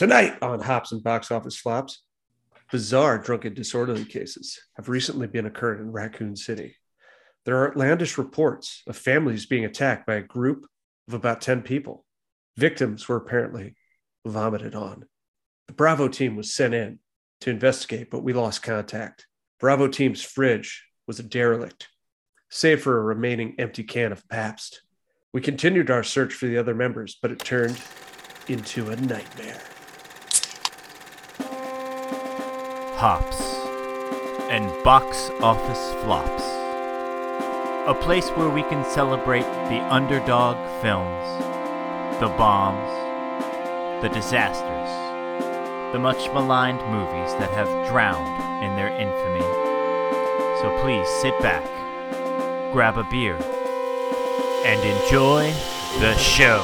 Tonight on Hops and Box Office Flops, bizarre drunken disorderly cases have recently been occurring in Raccoon City. There are outlandish reports of families being attacked by a group of about 10 people. Victims were apparently vomited on. The Bravo team was sent in to investigate, but we lost contact. Bravo team's fridge was a derelict, save for a remaining empty can of Pabst. We continued our search for the other members, but it turned into a nightmare. Hops and box office flops. A place where we can celebrate the underdog films, the bombs, the disasters, the much maligned movies that have drowned in their infamy. So please sit back, grab a beer, and enjoy the show.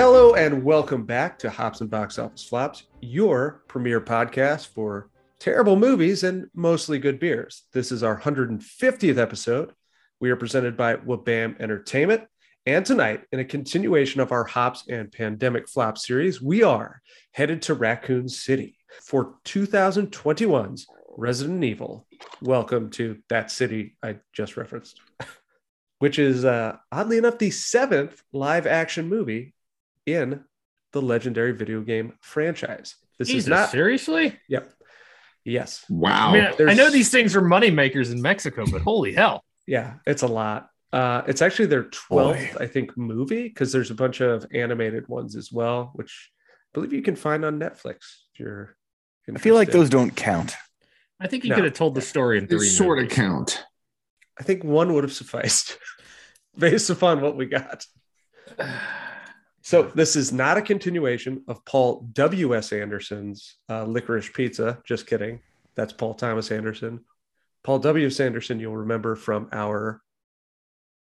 Hello and welcome back to Hops and Box Office Flops, your premier podcast for terrible movies and mostly good beers. This is our 150th episode. We are presented by Wobam Entertainment. And tonight, in a continuation of our Hops and Pandemic Flop series, we are headed to Raccoon City for 2021's Resident Evil. Welcome to that city I just referenced, which is uh, oddly enough the seventh live action movie in the legendary video game franchise. This Jesus, is not. seriously. Yep. Yes. Wow. I mean, I know these things are money makers in Mexico, but holy hell! Yeah, it's a lot. Uh, it's actually their 12th, I think, movie because there's a bunch of animated ones as well, which I believe you can find on Netflix if you're. I feel like those don't count. I think you No. could have told the story in They three. sort of count. I think one would have sufficed based upon what we got. So this is not a continuation of Paul W.S. Anderson's uh, Licorice Pizza. Just kidding. That's Paul Thomas Anderson. Paul W.S. Anderson, you'll remember from our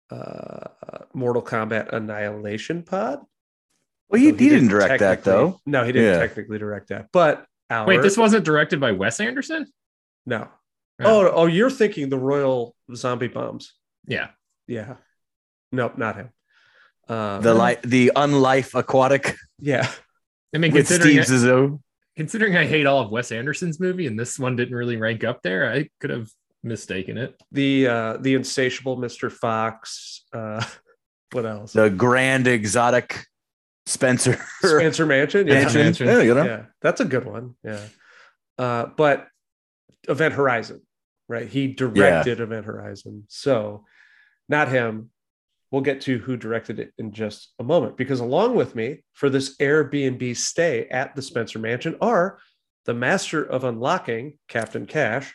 uh, Mortal Kombat Annihilation pod. Well, he, So he didn't direct that though. No, he didn't Yeah. technically direct that. But our Wait, this wasn't directed by Wes Anderson. no. Oh. Oh, oh, you're thinking the Royal Zombie Bombs. Yeah, Yeah. Nope, not him. Uh, The li- the unlife aquatic yeah. I mean, with considering Steve Zissou. considering I hate all of Wes Anderson's movie, and this one didn't really rank up there, I could have mistaken it. The uh the insatiable Mr. Fox. Uh what else? the grand exotic Spencer. Spencer Mansion. Yeah. Mansion. Mansion. Yeah, you know. yeah. That's a good one. Yeah. Uh but Event Horizon, right? He directed Event Horizon. So not him. We'll get to who directed it in just a moment because along with me for this Airbnb stay at the Spencer Mansion are the master of unlocking, Captain Cash,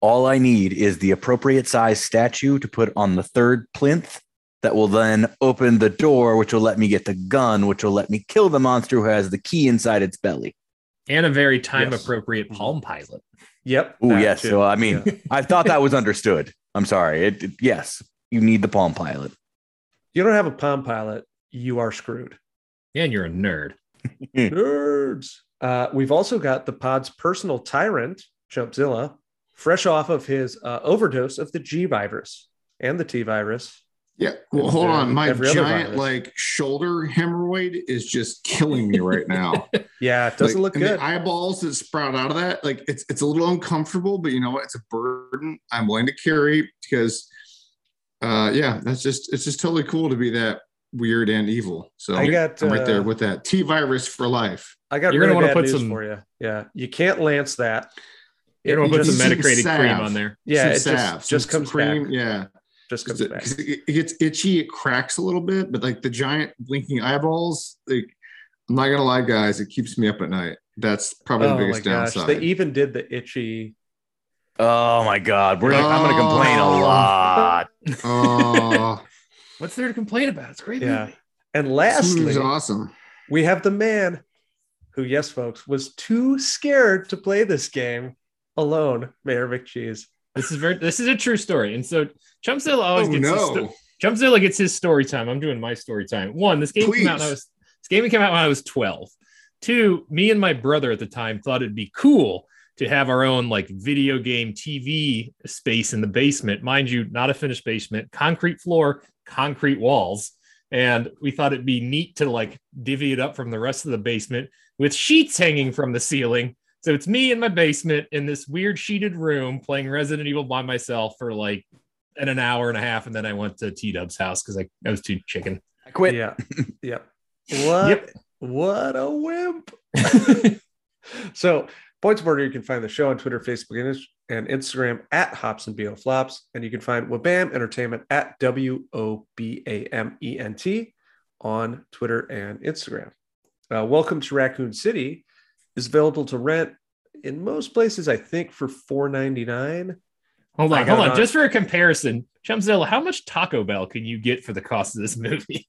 All I need is the appropriate size statue to put on the third plinth that will then open the door, which will let me get the gun, which will let me kill the monster who has the key inside its belly. And a very time Yes. appropriate mm-hmm. Palm Pilot. Yep. Oh, yes. too. So, I mean, Yeah. I thought that was understood. I'm sorry. It, it- yes, you need the Palm Pilot. You don't have a Palm Pilot, you are screwed. And you're a nerd. Nerds. Uh, we've also got the pod's personal tyrant, Chumpzilla, fresh off of his uh, overdose of the G virus and the T virus. Yeah. Well, hold uh, on. My giant like shoulder hemorrhoid is just killing me right now. Yeah, it doesn't Like, look and good. The eyeballs that sprout out of that, like it's it's a little uncomfortable, but you know what? It's a burden I'm willing to carry because, uh, yeah, that's just it's just totally cool to be that weird and evil. So I got, I'm right there uh, with that T virus for life. I got You're really gonna wanna put some- for you. Yeah, you can't lance that. You're gonna put some just- Some Metacrated salve. cream on there. Yeah, it Some just, salve, just some comes cream. back. Yeah. Just comes Just- back. 'cause it, it gets itchy, it cracks a little bit, but like the giant blinking eyeballs, like I'm not gonna lie, guys, it keeps me up at night. That's probably the Oh my biggest gosh, downside. they even did the itchy. Oh my God. We're gonna, I'm going to complain a Oh. lot. Oh, What's there to complain about? It's a great Yeah. movie. And this lastly, movie's awesome. we have the man who, yes, folks, was too scared to play this game alone, Mayor McCheese. This is very. This is a true story, and so Chumpzilla always Oh gets his sto- no! Chumpzilla gets his story time. I'm doing my story time. One, this game came out when I was this game came out when I was 12. Two, me and my brother at the time thought it'd be cool to have our own like video game TV space in the basement. Mind you, not a finished basement, concrete floor, concrete walls. And we thought it'd be neat to like divvy it up from the rest of the basement with sheets hanging from the ceiling. So it's me in my basement in this weird sheeted room playing Resident Evil by myself for like in an hour and a half. And then I went to T Dub's house because I, I was too chicken. I quit. Yeah. Yep. What? Yep. What a wimp. so, Points of Order, you can find the show on Twitter, Facebook, and Instagram at Hops and BO Flops. And you can find Wobam Entertainment at W O B A M E N T on Twitter and Instagram. Uh, Welcome to Raccoon City is available to rent in most places, I think, for four ninety nine. Hold on, hold on. on- Just for a comparison, Chumpzilla, how much Taco Bell can you get for the cost of this movie?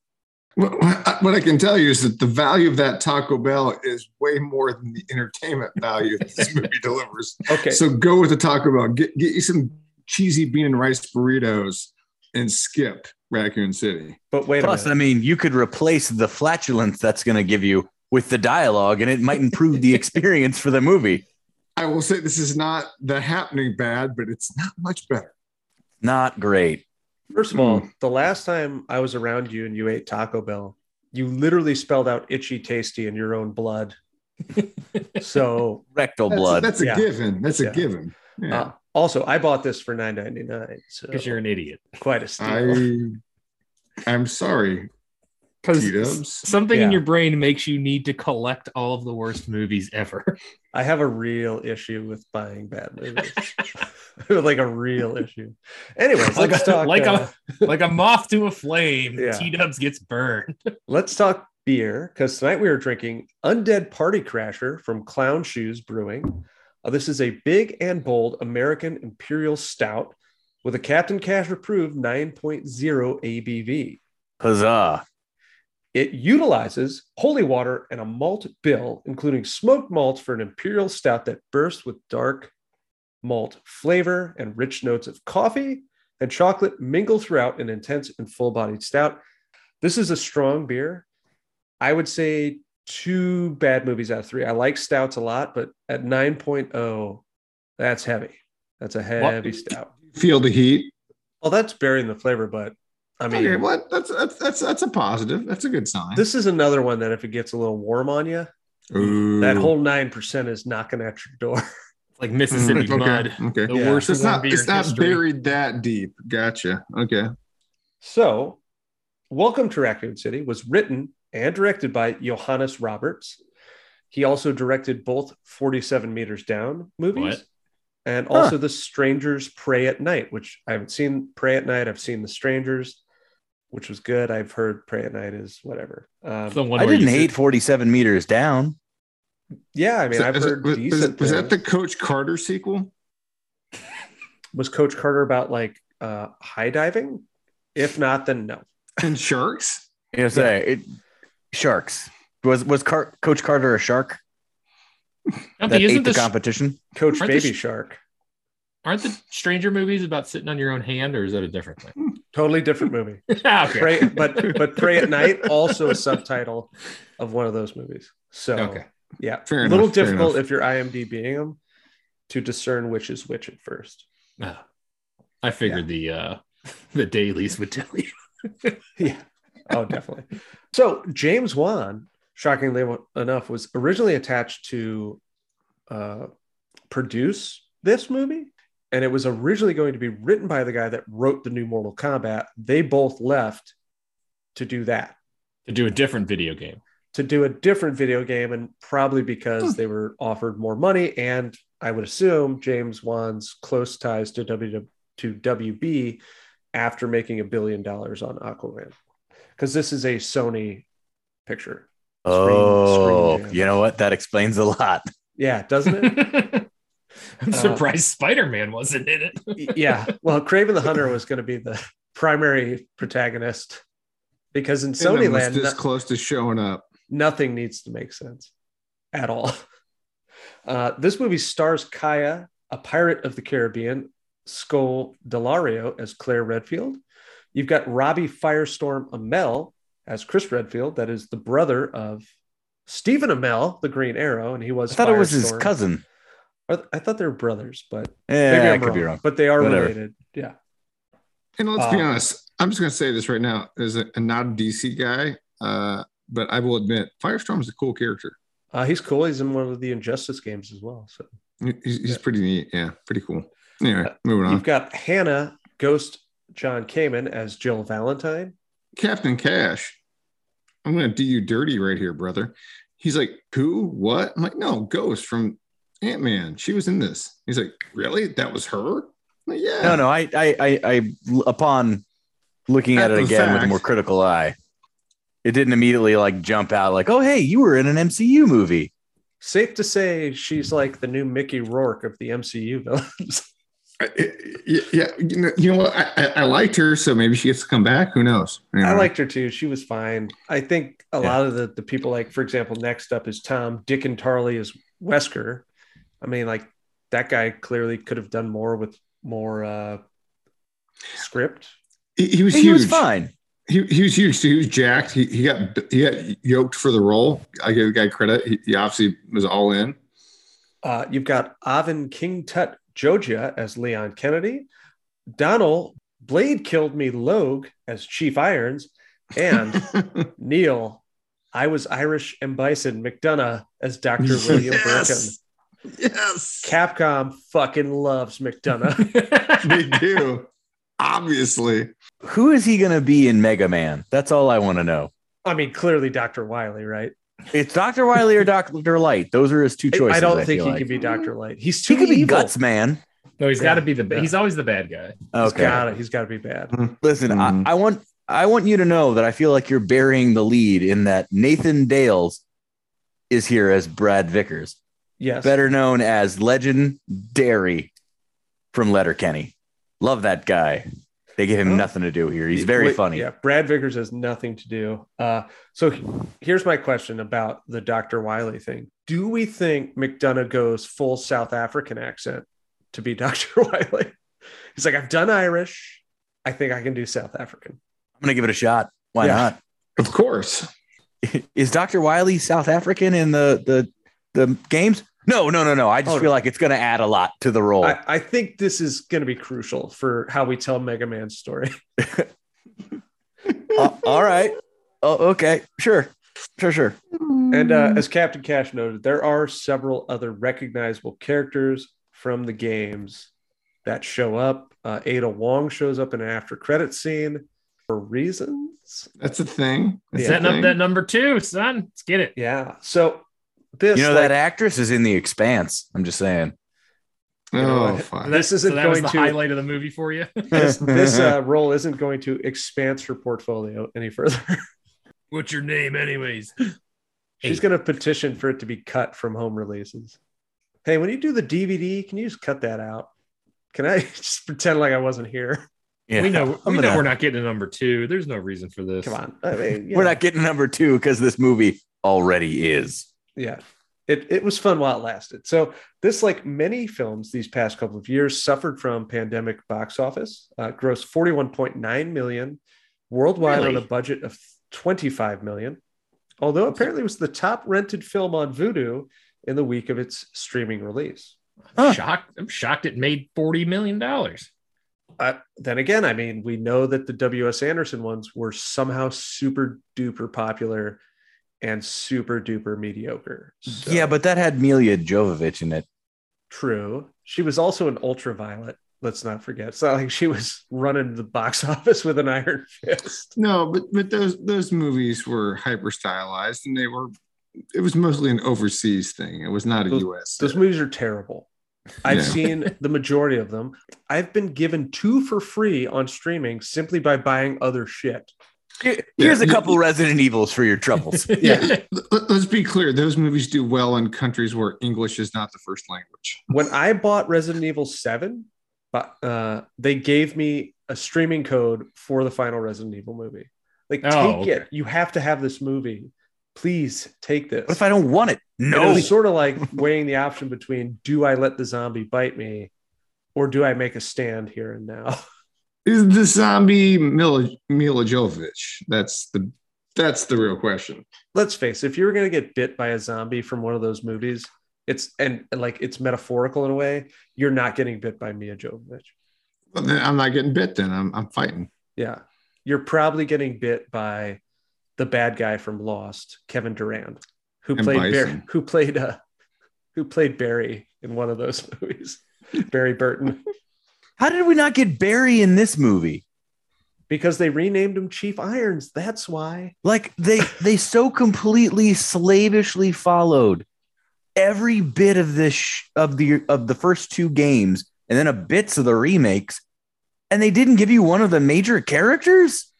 What, what what I can tell you is that the value of that Taco Bell is way more than the entertainment value that this movie delivers. Okay. So go with the Taco Bell. Get get you some cheesy bean and rice burritos and skip Raccoon City. but wait a Plus, I mean, you could replace the flatulence that's going to give you with the dialogue, and it might improve the experience for the movie. I will say this is not the happening bad, but it's not much better. Not great. First of all, Hmm. the last time I was around you and you ate Taco Bell, you literally spelled out itchy tasty in your own blood. so Rectal That's, blood. that's a Yeah. given. That's a given. Yeah. uh, also I bought this for nine ninety nine. So Because you're an idiot. quite a steal. I I'm sorry, Because T-dubs. something in your brain makes you need to collect all of the worst movies ever. I have a real issue with buying bad movies. like a real issue. Anyways, like let's a, talk like uh, a like a moth to a flame. Yeah. T Dubs gets burned. let's talk beer because tonight we are drinking Undead Party Crasher from Clown Shoes Brewing. Uh, this is a big and bold American Imperial Stout with a Captain Cash approved 9.0 ABV. Huzzah. It utilizes holy water and a malt bill, including smoked malts for an imperial stout that bursts with dark malt flavor and rich notes of coffee and chocolate mingle throughout an intense and full bodied stout. This is a strong beer. I would say two bad movies out of three. I like stouts a lot, but at 9.0, that's heavy. That's a heavy stout. Feel the heat. Well, that's burying the flavor, but I mean, okay, what? That's that's that's that's a positive. That's a good sign. this is another one that if it gets a little warm on you, Ooh. that whole nine percent is knocking at your door. Like Mississippi Mm, mud. okay, Okay. The Yeah. worst So it's not it's not history. buried that deep. Gotcha. Okay. So, Welcome to Raccoon City was written and directed by Johannes Roberts. He also directed both 47 Meters Down movies What? and also The Strangers Prey at Night, which I haven't seen Prey at Night. I've seen The Strangers, which was good. I've heard Prey at Night is whatever. Um, I didn't hate 47 meters down. Yeah, I mean, So I've is it- heard was, decent. was that the. Coach Carter sequel? was Coach Carter about like uh, high diving? If not, then no. And Sharks? You know, say it, sharks. Was was Car- Coach Carter a shark I that think, isn't ate the this, competition? Coach Aren't Baby sh- Shark. aren't the Stranger movies about sitting on your own hand, or is that a different thing? Totally different movie. Ah, okay. Prey, but but Prey at Night also a subtitle of one of those movies. So Okay. Yeah, Fair a little enough, difficult if you're IMDBing them to discern which is which at first. Ah. I figured the uh the dailies would tell you. Yeah. Oh, definitely. So James Wan, shockingly enough, was originally attached to uh, produce this movie, and it was originally going to be written by the guy that wrote the new Mortal Kombat. They both left to do that, to do a different video game. To do a different video game, and probably because they were offered more money, and I would assume James Wan's close ties to W to WB after making a billion dollars on Aquaman, because this is a Sony picture. Oh, Screen you know what? That explains a lot. Yeah, doesn't it? I'm Uh, surprised Spider Man wasn't in it. Yeah. Well, Kraven the Hunter was going to be the primary protagonist because in Sony was land, this no- close to showing up. Nothing needs to make sense at all. Uh, this movie stars Kaya, a pirate of the Caribbean, Skull Delario as Claire Redfield. You've got Robbie Firestorm Amell as Chris Redfield, that is the brother of Stephen Amell, the Green Arrow, and he was. I thought it was his cousin. I thought they were brothers, but Yeah, maybe I I'm could wrong, be wrong. But they are Whatever. related. Yeah. And let's be Uh, honest, I'm just gonna say this right now as a, a not a DC guy, uh, but I will admit Firestorm is a cool character. Uh, he's cool. He's in one of the Injustice games as well. So He- He's, he's pretty neat. Yeah, pretty cool. Anyway, moving on. you've got Hannah Ghost John Kamen as Jill Valentine. Captain Cash. I'm gonna do you dirty right here, brother. He's like, who? What? I'm like, no, Ghost from Ant Man. She was in this. He's like, really? That was her? Like, yeah. No, no. I, I, I, I upon looking at After it the again with a more critical eye, it didn't immediately like jump out like, oh, hey, you were in an MCU movie. Safe to say she's like the new Mickey Rourke of the MCU villains. I- I- yeah, you know, you know what? I, I, I liked her, so maybe she gets to come back. Who knows? I liked her too. She was fine. I think a Yeah. lot of the, the people, like, for example, next up is Tom Dickon Tarly is Wesker. I mean, like, that guy clearly could have done more with more uh, script. He, he was He huge. was fine. He, he was huge. He was jacked. He, he got he got yoked for the role. I give the guy credit. He, he obviously was all in. Uh, you've got Avan King Tut Jogia as Leon Kennedy, Donald Blade Killed Me Logue as Chief Irons, and Neal, I was Irish and Bison McDonough as Dr. William Birkin. yes. yes, Capcom fucking loves McDonough. they do. Obviously, Who is he going to be in Mega Man? That's all I want to know. I mean, clearly Dr. Wily, right? It's Dr. Wily or Dr. Light. Those are his two choices. I don't think feel he like. can be Dr. Light. He's too He could be. Guts Man. no, he's Yeah. got to be the. ba- He's always the bad guy. Okay. He's got to be bad. Listen, Mhm. I, I want I want you to know that I feel like you're burying the lead in that Nathan Dales is here as Brad Vickers, Yes. better known as Legend Dairy from Letterkenny. Love that guy. They give him Oh. nothing to do here. He's very funny. Yeah, Brad Vickers has nothing to do. Uh, so here's my question about the Dr. Wily thing. Do we think McDonough goes full South African accent to be Dr. Wily? He's like, I've done Irish. I think I can do South African. I'm gonna give it a shot. Why Yeah. of course. Is Dr. Wily South African in the the the games? No, no, no, no. I just Oh, feel like it's gonna add a lot to the role. I, I think this is going to be crucial for how we tell Mega Man's story. Uh, all right. Oh, okay. Sure. Sure, sure. And uh, as Captain Cash noted, there are several other recognizable characters from the games that show up. Uh, Ada Wong shows up in an after credit scene for reasons. That's a thing. That's a Setting up that number two, son. Let's get it. Yeah. So this, You know like, that actress is in the expanse. I'm just saying. know Oh, fuck. This isn't that was going the to- highlight of the movie for you. this, this uh, role isn't going to expand her portfolio any further. What's your name, anyways? She's going to petition for it to be cut from home releases. Hey, when you do the DVD, can you just cut that out? Can I just pretend like I wasn't here? Yeah. We know. We know gonna- we're not getting a number two. There's no reason for this. Come on. I mean, you We're not getting number two because this movie already is. Yeah it, it was fun while it lasted so this like many films these past couple of years suffered from pandemic box office uh, grossed 41.9 million worldwide on a budget of 25 million although apparently it was the top rented film on Vudu in the week of its streaming release Huh. Shocked. I'm shocked it made forty million dollars. uh, then again i mean we know that the ws anderson ones were somehow super duper popular and super duper mediocre So- Yeah, but that had Milla Jovovich in it. True. She was also an ultraviolet. Let's not forget. It's not like she was running the box office with an iron fist. No, but but those those movies were hyper stylized, and they were. It was mostly an overseas thing. It was not a Those- U.S. Those thing. movies are terrible. I've Yeah. seen the majority of them. I've been given two for free on streaming simply by buying other shit. Here's Yeah, a you- couple Resident Evils for your troubles. yeah. Let- Let's be clear. Those movies do well in countries where English is not the first language. When I bought Resident Evil 7, but uh, they gave me a streaming code for the final Resident Evil movie. Like, Oh, take okay. it. You have to have this movie. Please take this. What if I don't want it? And No. it was sort of like weighing the option between do I let the zombie bite me or do I make a stand here and now? Is the zombie Milla, Jovovich? That's the that's the real question. Let's face it, if you were going to get bit by a zombie from one of those movies, it's and, and like it's metaphorical in a way, you're not getting bit by Mia Jovovich. Well, then I'm not getting bit. Then I'm I'm fighting. Yeah. you're probably getting bit by the bad guy from Lost, Kevin Durand, who And played Barry, who played uh, who played Barry in one of those movies, Barry Burton, How did we not get Barry in this movie? because they renamed him Chief Irons. That's why. Like they they so completely slavishly followed every bit of this sh- of the of the first two games and then a bits of the remakes, and they didn't give you one of the major characters.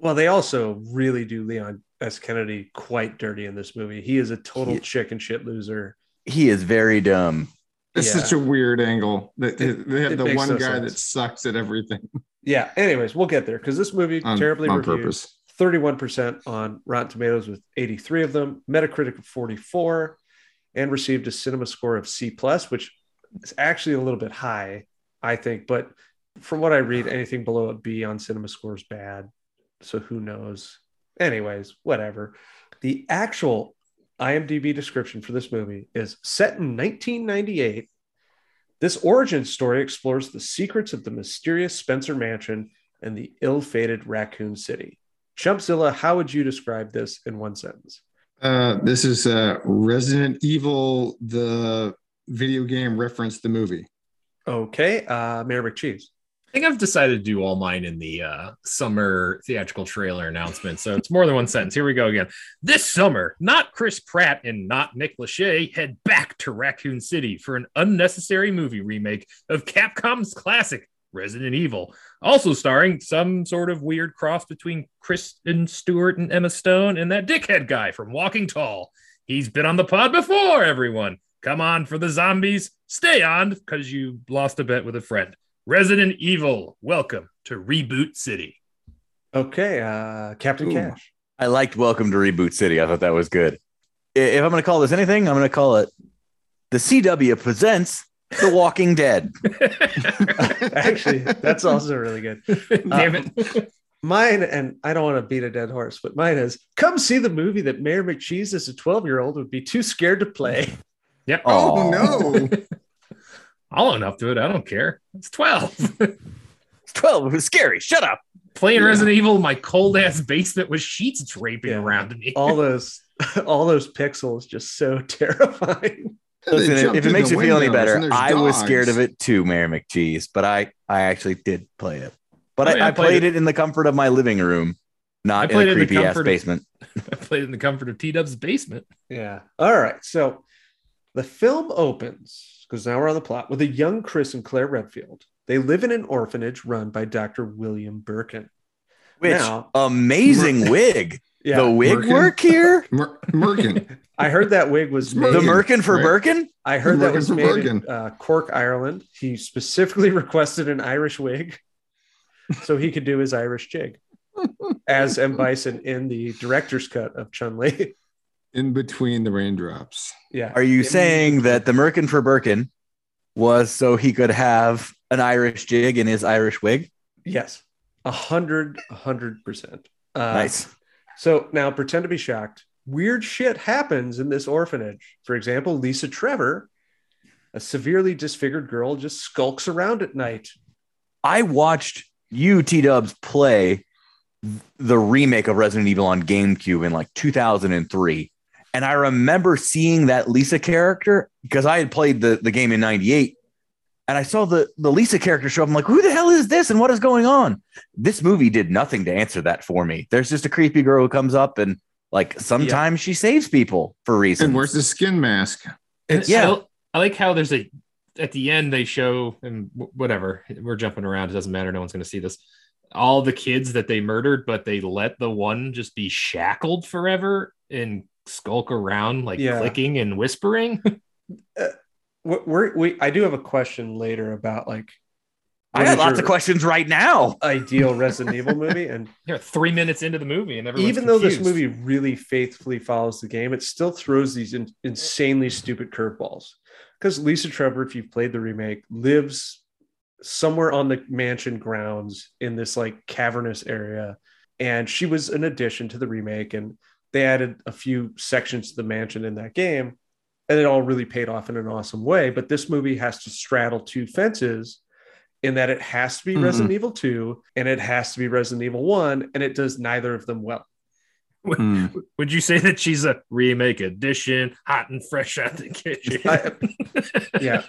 Well, they also really do Leon S. Kennedy quite dirty in this movie. He is a total He- chicken shit loser. He is very dumb. It's Yeah. such a weird angle. They, they, It- they have the one no guy sense. that sucks at everything Yeah. Anyways, we'll get there because this movie on, terribly on reviewed. purpose. 31% on Rotten Tomatoes with 83 of them, Metacritic of 44, and received a cinema score of C plus, which is actually a little bit high, I think. But from what I read, anything below a B on cinema score is bad. So who knows? Anyways, whatever. The actual IMDb description for this movie is set in 1998. This origin story explores the secrets of the mysterious Spencer Mansion and the ill-fated Raccoon City. Chumpzilla, how would you describe this in one sentence? Uh, this is uh, Resident Evil, the video game reference the movie. Okay, uh, Mayor McCheese. I think I've decided to do all mine in the uh, summer theatrical trailer announcement. So it's more than one sentence. Here we go again. This summer, not Chris Pratt and not Nick Lachey head back to Raccoon City for an unnecessary movie remake of Capcom's classic Resident Evil, also starring some sort of weird cross between Kristen Stewart and Emma Stone and that dickhead guy from Walking Tall. He's been on the pod before, everyone. Come on for the zombies. Stay on because you lost a bet with a friend. Resident Evil, welcome to Reboot City. Okay, uh, Captain Ooh. Cash. I liked Welcome to Reboot City. I thought that was good. If I'm going to call this anything, I'm going to call it the CW presents The Walking Dead. Actually, that's also really good. Damn it. Mine, and I don't want to beat a dead horse, but mine is come see the movie that Mayor McCheese as a 12 year old would be too scared to play. Yep. Oh, Aw. no. I'll own up to it. I don't care. It's 12. It's 12. It was scary. Shut up. Playing Yeah. Resident Evil in my cold ass basement with sheets draping Yeah. around me. All those, all those pixels, just so terrifying. Listen, if- it makes you feel any better, and there's I was scared of it too, Mayor McCheese, but I, I actually did play it. But Oh, I, yeah, I, I played played, it. it. in the comfort of my living room, I not in a it in the creepy ass comfort of- basement. I played in the comfort of T Dub's basement. Yeah. All right. So the film opens because now we're on the plot with a young Chris and Claire Redfield. They live in an orphanage run by Dr. William Birkin. Which Now- amazing wig. Yeah. the wig Merkin? work here. Mer- Merkin. I heard that wig was It's made. The Merkin, Merkin for right? Birkin. I heard that was for made in uh, Cork, Ireland. He specifically requested an Irish wig so he could do his Irish jig as M. Bison in the director's cut of Chun Li. In between the raindrops. yeah. Are you saying that the Merkin for Birkin was so he could have an Irish jig in his Irish wig? Yes. A hundred, a hundred percent. Uh, Nice. So now pretend to be shocked. Weird shit happens in this orphanage. For example, Lisa Trevor, a severely disfigured girl, just skulks around at night. I watched you T Dubs play the remake of Resident Evil on GameCube in like 2003. And I remember seeing that Lisa character because I had played the, the game in 98. And I saw the, the Lisa character show up. I'm like, who the hell is this? And what is going on? This movie did nothing to answer that for me. There's just a creepy girl who comes up and like sometimes she saves people for reasons. And where's the skin mask? And Yeah. I, I like how there's a at the end they show and whatever we're jumping around. It doesn't matter. No one's going to see this. All the kids that they murdered, but they let the one just be shackled forever and skulk around like Yeah. clicking and whispering. Uh, we're, we're, we, I do have a question later about like, I what got lots of questions right now. Ideal Resident Evil movie, and You're three minutes into the movie, and everyone's even though this movie really faithfully follows the game, it still throws these in, insanely stupid curveballs. Because Lisa Trevor, if you've played the remake, lives somewhere on the mansion grounds in this like cavernous area, and she was an addition to the remake, and they added a few sections to the mansion in that game, and it all really paid off in an awesome way. But this movie has to straddle two fences. in that it has to be Mhm. Resident Evil 2 and it has to be Resident Evil 1, and it does neither of them well. Hmm. Would you say that she's a remake edition, hot and fresh out the kitchen? I- yeah.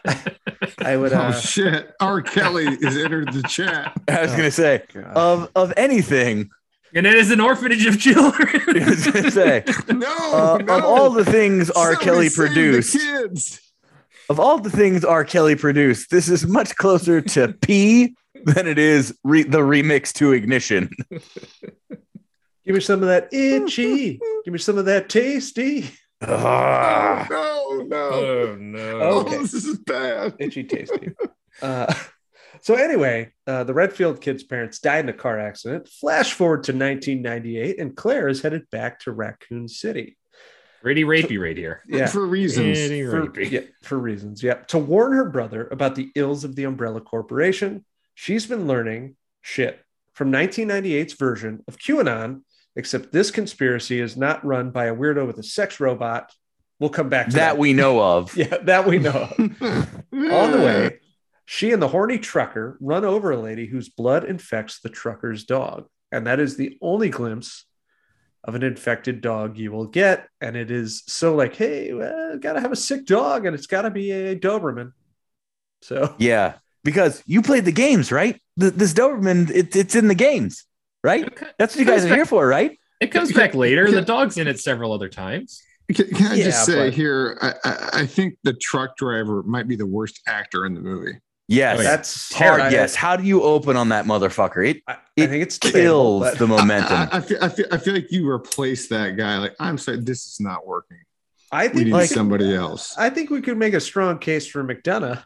I would. oh Uh, shit! R. Kelly is entered the chat. I was gonna say God. of of anything. And it is an orphanage of children. I was gonna say No, uh, no. of all the things R. Somebody Kelly produced, kids. of all the things R. Kelly produced, this is much closer to P than it is re- the remix to Ignition. Give me some of that itchy. Give me some of that tasty. Ah. No, no. oh no. Okay. Oh, this is bad. Itchy tasty. uh, so anyway, uh, the Redfield kid's parents died in a car accident. Flash forward to 1998, and Claire is headed back to Raccoon City. Pretty rapey right here. Yeah. For reasons. Pretty for, rapey. yeah, for reasons. Yeah. To warn her brother about the ills of the Umbrella Corporation, she's been learning shit from 1998's version of QAnon, except this conspiracy is not run by a weirdo with a sex robot. We'll come back to that. that we know of. Yeah, that we know. of. On the way, she and the horny trucker run over a lady whose blood infects the trucker's dog. And that is the only glimpse of an infected dog you will get. And it is so like, hey, well, gotta have a sick dog, and it's gotta be a Doberman. So Yeah, because you played the games, right? Th- this Doberman, it, it's in the games, right? That's what you guys are here for, right? It comes back later. The dog's in it several other times. Can, can I just say but- here, I, I, I think the truck driver might be the worst actor in the movie. Yes. Oh, yeah. that's Hard I- yes. How do you open on that motherfucker? It I, I It think it's debatable, kills but- the momentum. I, I, I, feel, I, feel, I feel like you replace that guy. Like, I'm sorry, this is not working. I We think need we somebody else. I think we could make a strong case for McDonough.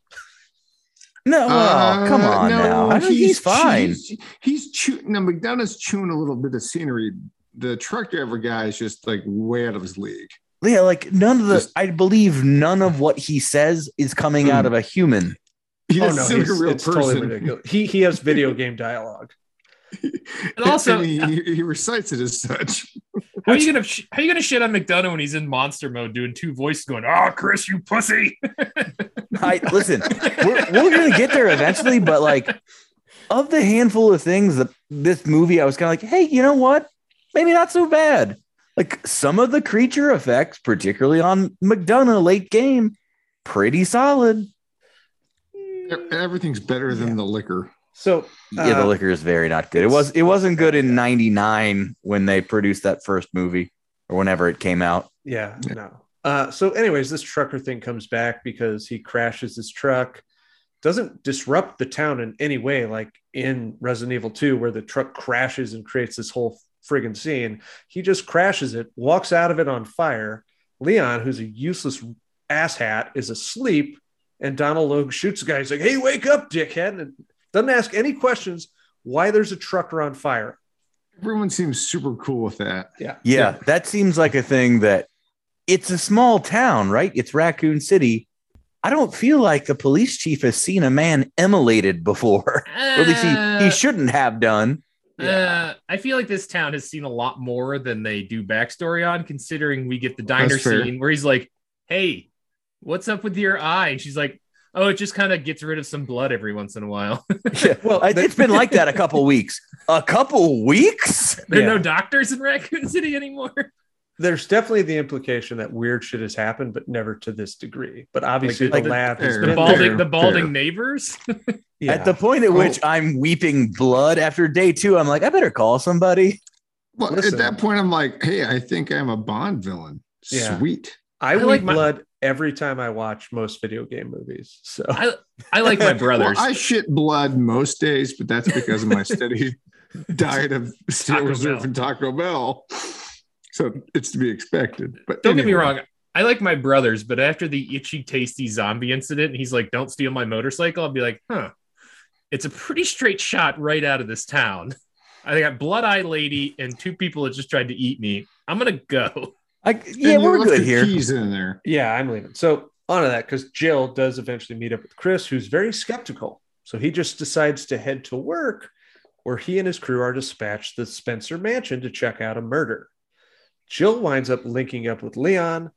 no, oh, come Uh, on no, now. I think he's, fine. He's, he's chewing. Now McDonough's chewing a little bit of scenery. The truck driver guy is just like way out of his league. yeah, like none of the Just- I believe none of what he says is coming Hmm. out of a human. He Oh no, seem like he's, a real it's totally person. ridiculous. He he has video game dialogue. And also, he, uh, he, he recites it as such. how are you gonna how are you gonna shit on McDonough when he's in monster mode doing two voices going, "Oh, Chris, you pussy." I listen, we're, we're gonna get there eventually, but like of the handful of things that this movie, I was kind of like, hey, you know what? Maybe not so bad. Like some of the creature effects, particularly on McDonough late game, pretty solid. Everything's better than the Licker. So Yeah, the uh, Licker is very not good. It was it wasn't good in '99 when they produced that first movie or whenever it came out. Yeah, no. Uh, so, anyways, this trucker thing comes back because he crashes his truck. Doesn't disrupt the town in any way, like in Resident Evil 2, where the truck crashes and creates this whole friggin' scene. He just crashes it, walks out of it on fire. Leon, who's a useless asshat, is asleep, and Donald Logue shoots the guy. He's like, "Hey, wake up, dickhead!" And doesn't ask any questions why there's a trucker on fire. Everyone seems super cool with that. Yeah, Yeah, that seems like a thing that it's a small town, right? It's Raccoon City. I don't feel like the police chief has seen a man immolated before, or at least he, he shouldn't have done. Uh, I feel like this town has seen a lot more than they do backstory on, considering we get the diner scene where he's like, Hey, what's up with your eye? And she's like, Oh, it just kind of gets rid of some blood every once in a while. Yeah, Well, I- it's been like that a couple weeks. A couple weeks? there are Yeah. no doctors in Raccoon City anymore. there's definitely the implication that weird shit has happened, but never to this degree. But obviously, Like the the- lab has The been balding, there. the balding Fair. neighbors. Yeah. At the point at oh. which I'm weeping blood after day two, I'm like, I better call somebody. Well, Listen. at that point, I'm like, hey, I think I'm a Bond villain. Yeah. Sweet. I, I weep like my- blood every time I watch most video game movies. So I, I like my brothers. Well, I shit blood most days, but that's because of my steady diet of Steel Taco Reserve Bell. and Taco Bell. So it's to be expected. But Don't get me wrong. I like my brothers, but after the itchy, tasty zombie incident, and he's like, "Don't steal my motorcycle." I'll be like, "Huh." It's a pretty straight shot right out of this town. I got blood eye lady and two people that just tried to eat me. I'm gonna go. I, yeah, we're good here. Keys in there. yeah, I'm leaving. So on to that because Jill does eventually meet up with Chris, who's very skeptical. So he just decides to head to work, where he and his crew are dispatched to Spencer Mansion to check out a murder. Jill winds up linking up with Leon,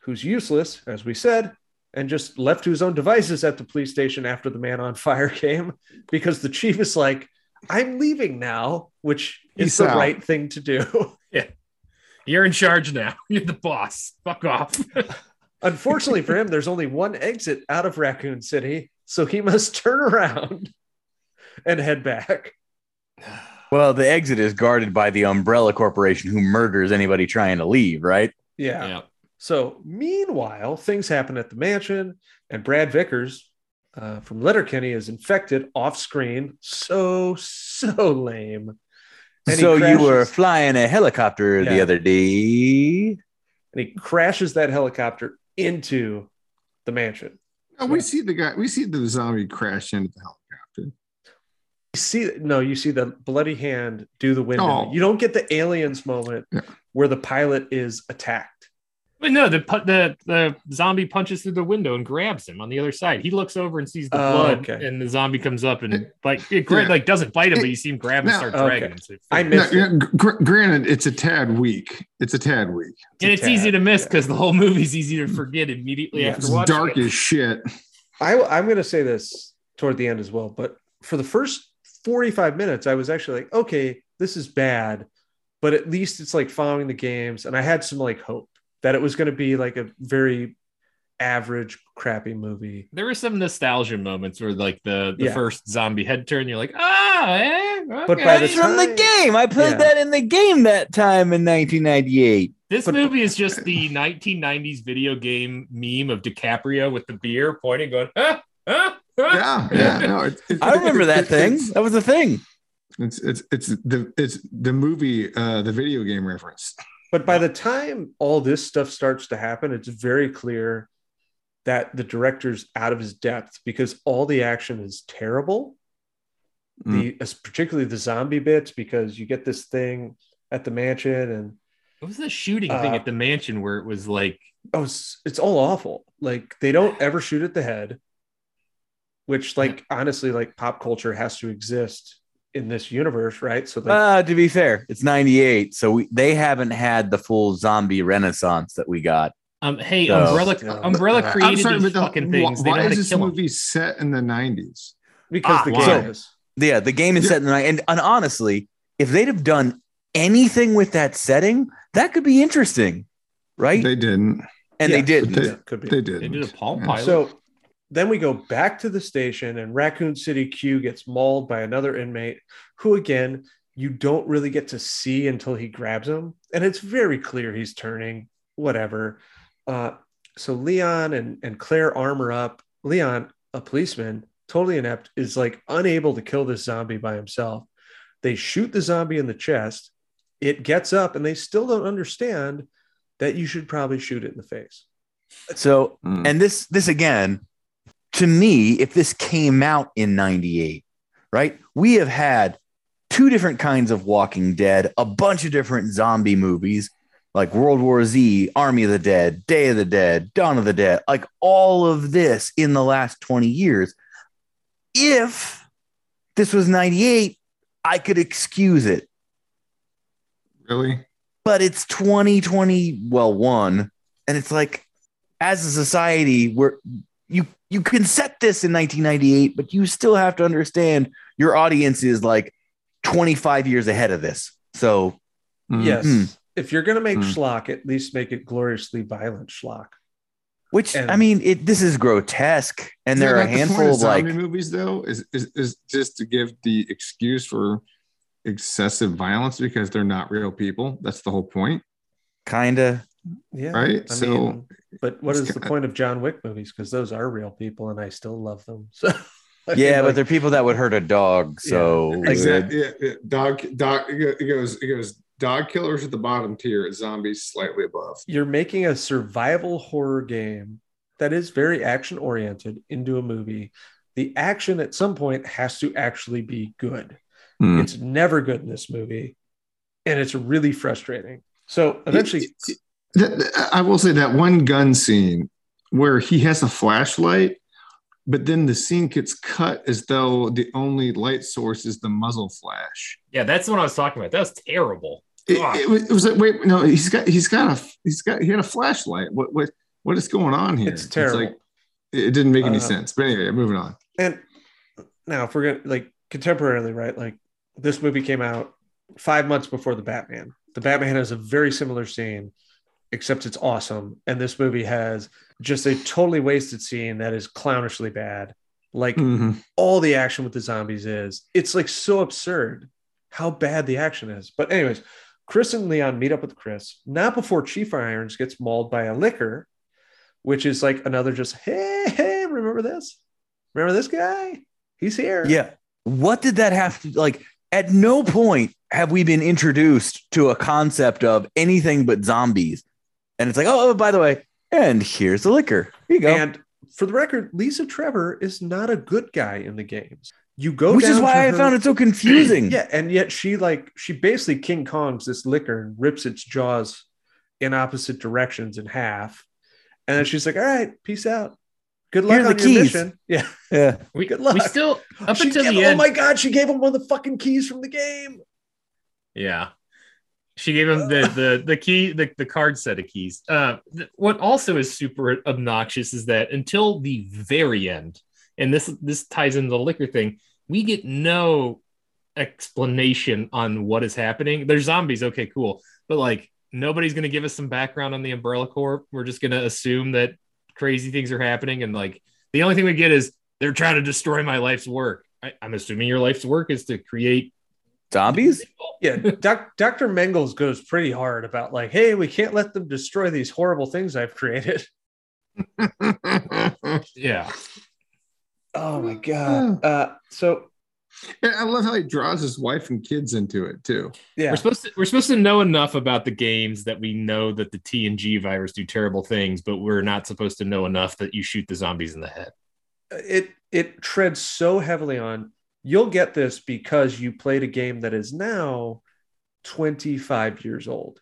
who's useless, as we said, and just left to his own devices at the police station after the man on fire came because the chief is like, I'm leaving now, which is Peace the out. right thing to do. You're in charge now. You're the boss. Fuck off. Unfortunately for him, there's only one exit out of Raccoon City, so he must turn around and head back. Well, the exit is guarded by the Umbrella Corporation, who murders anybody trying to leave, right? Yeah. yeah. So, meanwhile, things happen at the mansion, and Brad Vickers uh, from Letterkenny is infected off screen. So, so lame. And so you were flying a helicopter the other day. and he crashes that helicopter into the mansion. Oh, we see the guy. We see the zombie crash into the helicopter. You see, no, you see the bloody hand do the window. Oh. You don't get the aliens moment Yeah. where the pilot is attacked. But no, the the the zombie punches through the window and grabs him on the other side. He looks over and sees the Oh, blood, okay. and the zombie comes up and like it gra- Yeah. like doesn't bite him, but you see him grab and No, start okay. dragging him. So I fits. missed Yeah, it. yeah, gr- granted, it's a tad weak. It's a tad weak. and a it's easy to miss yeah. because the whole movie's easy to forget immediately Yeah. after It's watching dark it. as shit. I, I'm going to say this toward the end as well, but for the first 45 minutes, I was actually like, okay, this is bad, but at least it's like following the games. And I had some like hope that it was going to be like a very average, crappy movie. There were some nostalgia moments where like the the Yeah. first zombie head turn, you're like, ah, eh, But by the okay." That's from the game. I played Yeah. that in the game that time in 1998. This But- movie is just the 1990s video game meme of DiCaprio with the beer pointing, going, ah, ah, ah. Yeah, yeah. No, it's, it's, I remember that thing. That was a thing. it's it's it's the it's the movie, uh, the video game reference. But by the time all this stuff starts to happen, it's very clear that the director's out of his depth because all the action is terrible. The as- particularly the zombie bits because you get this thing at the mansion and What was the shooting thing Uh, at the mansion where it was like, oh, it's, it's all awful. Like they don't ever shoot at the head, which like honestly, like pop culture has to exist in this universe, right? So like, Uh, to be fair, it's 98. So we, they haven't had the full zombie renaissance that we got. um, hey, So- Umbrella, Yeah. Umbrella created I'm sorry, these the, fucking why, things. They know why how is to this kill 'em. movie set in the 90s? because Ah, the wow. game is Yeah, the game is Yeah. set in the night. And, and honestly, if they'd have done anything with that setting, that could be interesting, right? They didn't. and Yeah, they didn't. They- could be. They did. They did a Palm Yeah. Pilot. So then we go back to the station, and Raccoon City Q gets mauled by another inmate who, again, you don't really get to see until he grabs him. And it's very clear he's turning, whatever. Uh, so Leon and, and Claire armor up. Leon, a policeman, totally inept, is like unable to kill this zombie by himself. They shoot the zombie in the chest. It gets up, and they still don't understand that you should probably shoot it in the face. So, Mm. and this, this again, to me, if this came out in 98, right? We have had two different kinds of Walking Dead, a bunch of different zombie movies like World War Z, Army of the Dead, Day of the Dead, Dawn of the Dead, like all of this in the last 20 years. If this was 98, I could excuse it. Really? But it's 2020, well, one, and it's like, as a society, we're you you can set this in 1998, but you still have to understand your audience is like 25 years ahead of this. So Mm. Yes. Mm. If you're going to make Mm. schlock, at least make it gloriously violent schlock. which And- I mean, it this is grotesque, and Isn't there are a that the point handful of like zombie movies though is, is is just to give the excuse for excessive violence because they're not real people. That's the whole point, kind of Yeah. right? I so mean, but what is the point of John Wick movies? Because those are real people and I still love them. So, I mean, yeah, but like, they're people that would hurt a dog. So exactly. Yeah, yeah. Dog, dog. It goes. It goes. Dog killers at the bottom tier. Zombies slightly above. you're making a survival horror game that is very action oriented into a movie. The action at some point has to actually be good. Hmm. It's never good in this movie. And it's really frustrating. So eventually, That- that- I will say that one gun scene where he has a flashlight, but then the scene gets cut as though the only light source is the muzzle flash. yeah, that's what I was talking about. That was terrible. It, it was, it was like, wait, no, he's got, he's got a, he's got, he had a flashlight. What, what, what is going on here? it's terrible. like, It didn't make any Uh, sense. But anyway, moving on. And now, if we're gonna like contemporarily, right? Like this movie came out five months before the Batman. The Batman has a very similar scene, except it's awesome. And this movie has just a totally wasted scene that is clownishly bad. Like Mhm. all the action with the zombies is. It's like so absurd how bad the action is. But, anyways, Chris and Leon meet up with Chris, not before Chief Irons gets mauled by a Licker, which is like another just, hey, hey, remember this? Remember this guy? He's here. Yeah. What did that have to like? At no point have we been introduced to a concept of anything but zombies. And it's like, oh, oh, by the way, and here's the Licker. Here you go. And for the record, Lisa Trevor is not a good guy in the games. You go Which is why to I her- found it so confusing. Yeah, and yet she like she basically King Kongs this Licker and rips its jaws in opposite directions in half. And then she's like, "All right, peace out. Good luck Here are on the your keys." mission." Yeah. Yeah. We, Good luck. we still up She until gave- the oh my god, she gave him one of the fucking keys from the game. Yeah. She gave him the the the key the, the card set of keys. Uh, what also is super obnoxious is that until the very end, and this this ties into the Licker thing, we get no explanation on what is happening. There's zombies, okay, cool, but like nobody's gonna give us some background on the Umbrella Corp. We're just gonna assume that crazy things are happening, and like the only thing we get is they're trying to destroy my life's work. I, I'm assuming your life's work is to create Zombies? Yeah, doc, Dr. Mengels goes pretty hard about like, hey, we can't let them destroy these horrible things I've created. yeah. Oh my god. Uh, so And I love how he draws his wife and kids into it too. yeah, We're supposed to we're supposed to know enough about the games that we know that the TNG virus do terrible things, but we're not supposed to know enough that you shoot the zombies in the head. it it treads so heavily on you'll get this because you played a game that is now 25 years old.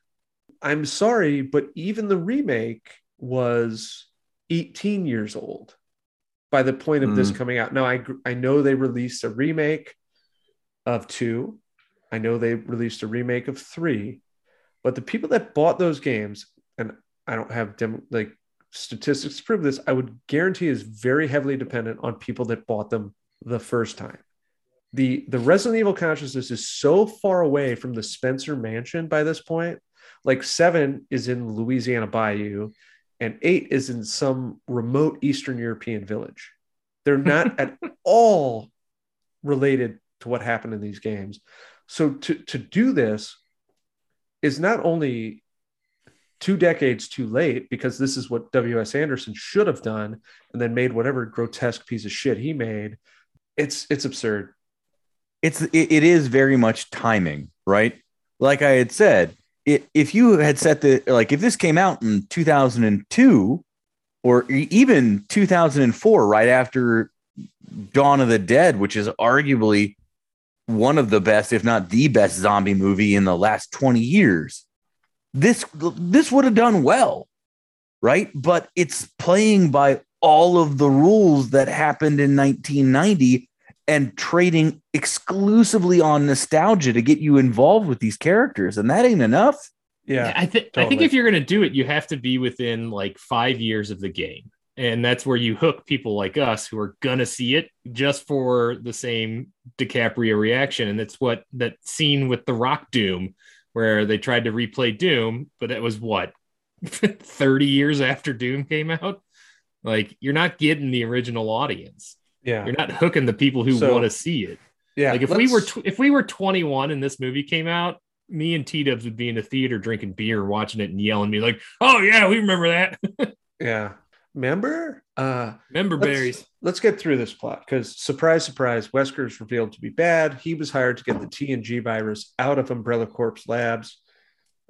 I'm sorry, but even the remake was 18 years old by the point of this hmm. coming out. Now I I know they released a remake of 2. I know they released a remake of 3, but the people that bought those games and I don't have dem- like statistics to prove this, I would guarantee is very heavily dependent on people that bought them the first time. The the Resident Evil consciousness is so far away from the Spencer mansion by this point. Like seven is in Louisiana Bayou, and eight is in some remote Eastern European village. They're not at all related to what happened in these games. So to to do this is not only two decades too late because this is what W.S. Anderson should have done and then made whatever grotesque piece of shit he made. It's it's absurd. It's it, it is very much timing, right? Like I had said, it, if you had set the like if this came out in 2002 or even 2004 right after Dawn of the Dead, which is arguably one of the best if not the best zombie movie in the last 20 years. This this would have done well, right? But it's playing by all of the rules that happened in 1990 and trading exclusively on nostalgia to get you involved with these characters. And that ain't enough. Yeah. I think I think if you're gonna do it, you have to be within like five years of the game. And that's where you hook people like us who are gonna see it just for the same DiCaprio reaction. And that's what that scene with the Rock Doom, where they tried to replay Doom, but it was what 30 years after Doom came out. Like you're not getting the original audience. Yeah. You're not hooking the people who So- want to see it. Yeah. like if we were tw- if we were 21 and this movie came out, me and T Dubs would be in the theater drinking beer, watching it, and yelling, me like, "Oh yeah, we remember that." yeah. member. Uh Remember let's- berries? Let's get through this plot because surprise, surprise, Wesker's revealed to be bad. He was hired to get the TNG virus out of Umbrella Corp's labs.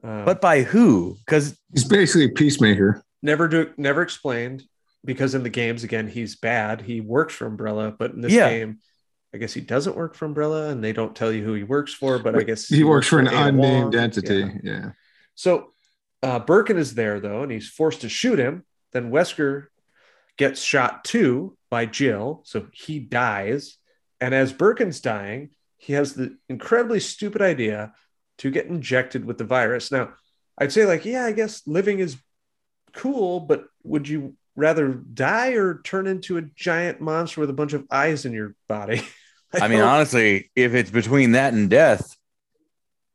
Um, But by who? Because He's basically a peacemaker. never do never explained because in the games again he's bad he works for umbrella but in this Yeah. game i guess he doesn't work for umbrella and they don't tell you who he works for but i guess he, works for an unnamed entity. Yeah. Yeah. so uh, birkin is there though and he's forced to shoot him then wesker gets shot too by jill so he dies and as birkin's dying he has the incredibly stupid idea to get injected with the virus now i'd say like yeah i guess living is cool but would you rather die or turn into a giant monster with a bunch of eyes in your body? I mean, honestly, if it's between that and death,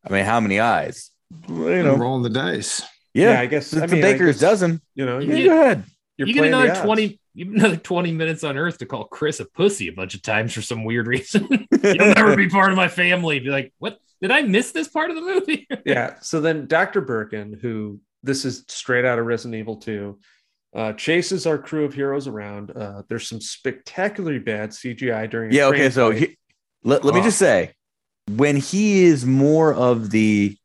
I mean, how many eyes? Well, you know, rolling the dice. yeah, yeah, I guess it's I the mean, I baker's guess, dozen. You know, You you're, get- go ahead. you're you get another 20 you get another 20 minutes on earth to call chris a pussy a bunch of times for some weird reason you'll never be part of my family be like what did i miss this part of the movie yeah. So then Dr. Birkin, who this is straight out of Resident Evil 2, uh, chases our crew of heroes around. Uh, there's some spectacularly bad CGI during. Yeah. Okay. So he, let, let me Oh. just say, when he is more of the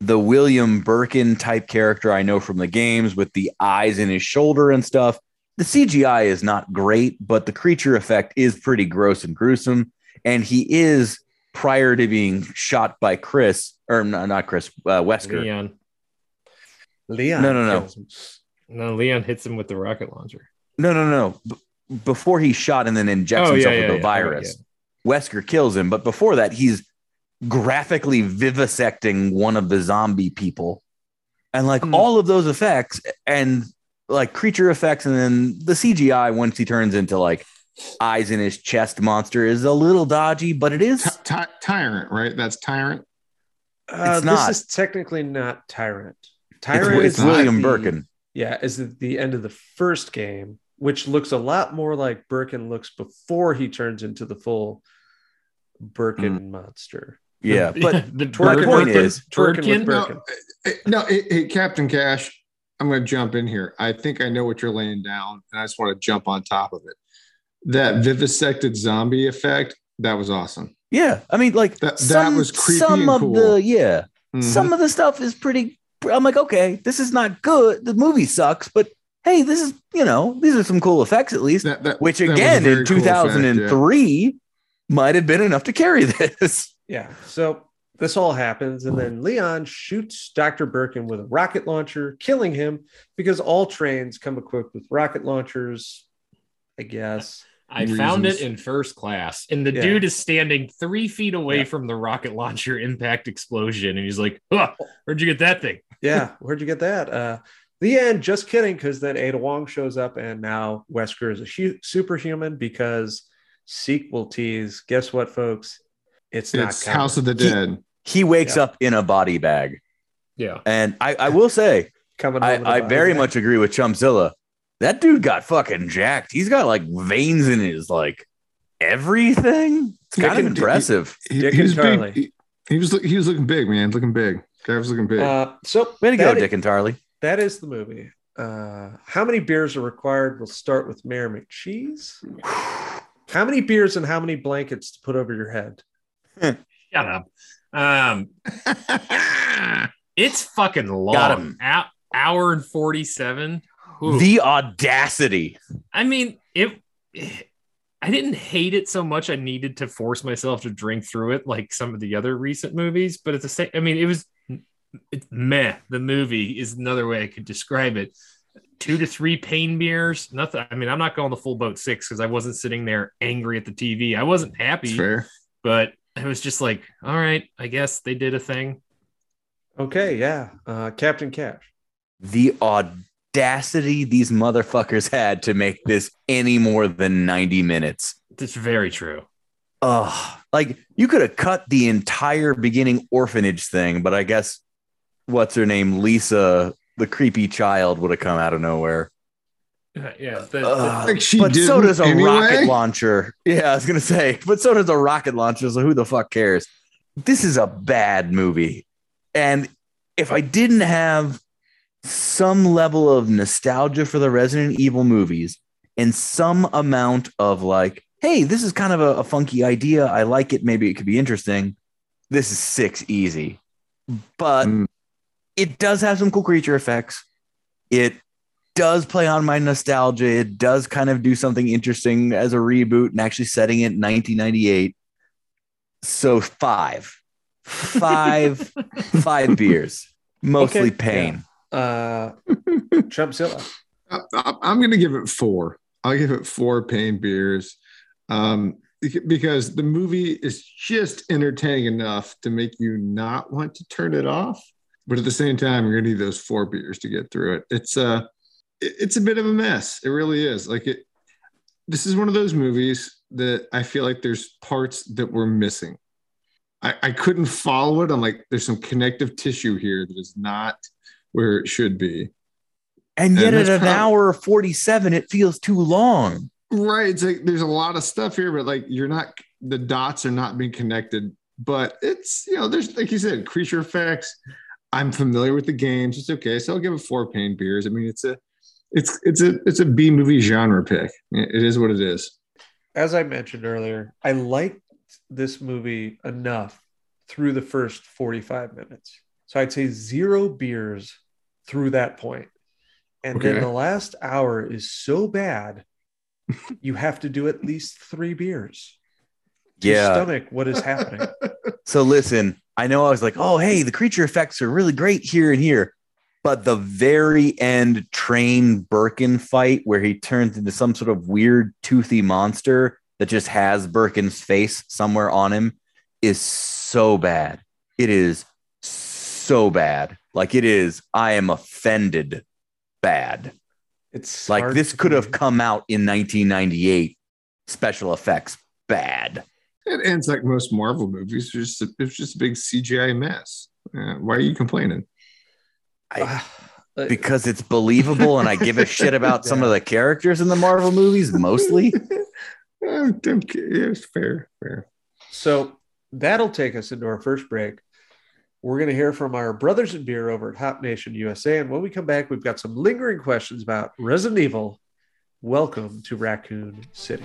the William Birkin type character I know from the games with the eyes in his shoulder and stuff, the CGI is not great, but the creature effect is pretty gross and gruesome. And he is prior to being shot by Chris or no, not Chris uh, Wesker. leon Leon. No, no, no. Kills him. no leon hits him with the rocket launcher No, no, no. B- before he shot and then injects Oh, himself yeah, with the yeah. virus, Wesker kills him. But before that, he's graphically vivisecting one of the zombie people. And like Hmm. all of those effects and like creature effects, and then the CGI once he turns into like eyes in his chest monster is a little dodgy, but it is. Ty- ty- tyrant, right? That's tyrant. Uh, It's not. This is technically not Tyrant. It's, Tyrant it's is William the- Birkin. Yeah, is at the end of the first game, which looks a lot more like Birkin looks before he turns into the full Birkin monster. Yeah, but the my Twerking point with- is- twerking with Birkin? Birkin. No, eh, no hey, hey, Captain Cash, I'm going to jump in here. I think I know what you're laying down, and I just want to jump on top of it. That vivisected zombie effect, that was awesome. yeah, I mean, like That- that some, was creepy Some and of cool. the yeah, Mhm. some of the stuff is pretty i'm like okay this is not good the movie sucks but hey this is you know these are some cool effects at least That- that- which that again very in cool effect, yeah. 2003 might have been enough to carry this Yeah. So this all happens, and then Leon shoots Dr. Birkin with a rocket launcher, killing him because all trains come equipped with rocket launchers, I guess. I found it in first class, and the Yeah. dude is standing three feet away Yeah. from the rocket launcher impact explosion, and he's like, huh, "Where'd you get that thing?" Yeah. Where'd you get that? Uh, the end. Just kidding. Because then Ada Wong shows up, and now Wesker is a hu- superhuman because sequel tease. Guess what, folks? It's not It's. House of the Dead. he wakes Yeah. up in a body bag Yeah, and i, I will say coming. I, home in a I body very bag. much agree with Chumpzilla that dude got fucking jacked he's got like veins in his like everything it's kind of Dick and- impressive He, Dick he and was Charlie. big. He, he was he was looking big, man. Looking big. Guy looking big. Uh, so way to go that is- Dickon Tarly That is the movie. Uh, how many beers are required? We'll start with Mayor McCheese. How many beers and how many blankets to put over your head? shut up. Um, it's fucking long. Got him. Hou- hour and forty-seven. Ooh. the audacity I mean, it. I didn't hate it so much. I needed to force myself to drink through it, like some of the other recent movies. But at the same, I mean, it was it's meh. The movie is another way I could describe it. Two to three pain beers, nothing. I mean, I'm not going the full boat six because I wasn't sitting there angry at the TV. I wasn't happy, fair. but I was just like, all right, I guess they did a thing. Okay, yeah. Uh, Captain Cash. the audacity these motherfuckers had to make this any more than 90 minutes. It's very true. Ugh. Like you could have cut the entire beginning orphanage thing, but I guess what's her name? Lisa, the creepy child, would have come out of nowhere. Uh, Yeah, the- the- Ugh. Like she but so does a anyway? rocket launcher. Yeah, I was gonna say, but so does a rocket launcher. So who the fuck cares? This is a bad movie. And if I didn't have some level of nostalgia for the Resident Evil movies and some amount of like, hey, this is kind of a, a funky idea. I like it. Maybe it could be interesting. This is six easy. But Mm. It does have some cool creature effects. It does play on my nostalgia. It does kind of do something interesting as a reboot and actually setting it in 1998. So five, five, five beers, mostly Okay, pain. Uh, Chumpzilla. I- I- I'm going to give it four. I'll give it four pain beers um, because the movie is just entertaining enough to make you not want to turn it off. But at the same time, you're going to need those four beers to get through it. It's uh, it's a bit of a mess. It really is. Like it. This is one of those movies that I feel like there's parts that we're missing. I, I couldn't follow it. I'm like, there's some connective tissue here that is not where it should be. And yet And at an prob- hour 47, it feels too long. Right. It's like there's a lot of stuff here, but like you're not the dots are not being connected. But it's you know, there's like you said, creature effects. I'm familiar with the games. It's okay. So I'll give it four pain beers. I mean, it's a it's it's a it's a B movie genre pick. It is what it is. As I mentioned earlier, I liked this movie enough through the first 45 minutes. So I'd say zero beers through that point. And then the last hour is so bad, you have to do at least three beers to Yeah. stomach what is happening. So listen, I know I was like, oh, hey, the creature effects are really great here and here. But the very end train Birkin fight where he turns into some sort of weird toothy monster that just has Birkin's face somewhere on him is so bad. It is so bad. Like it is, I am offended bad. It's Like this could have come out in 1998. Special effects bad. It ends like most Marvel movies. It's just a, it's just a big CGI mess. Uh, why are you complaining? Ah, uh, because it's believable and I give a shit about some of the characters in the Marvel movies mostly. Don't care. Yeah, it's fair, fair. So that'll take us into our first break. We're going to hear from our brothers in beer over at Hop Nation USA. And when we come back, we've got some lingering questions about Resident Evil. Welcome to Raccoon City.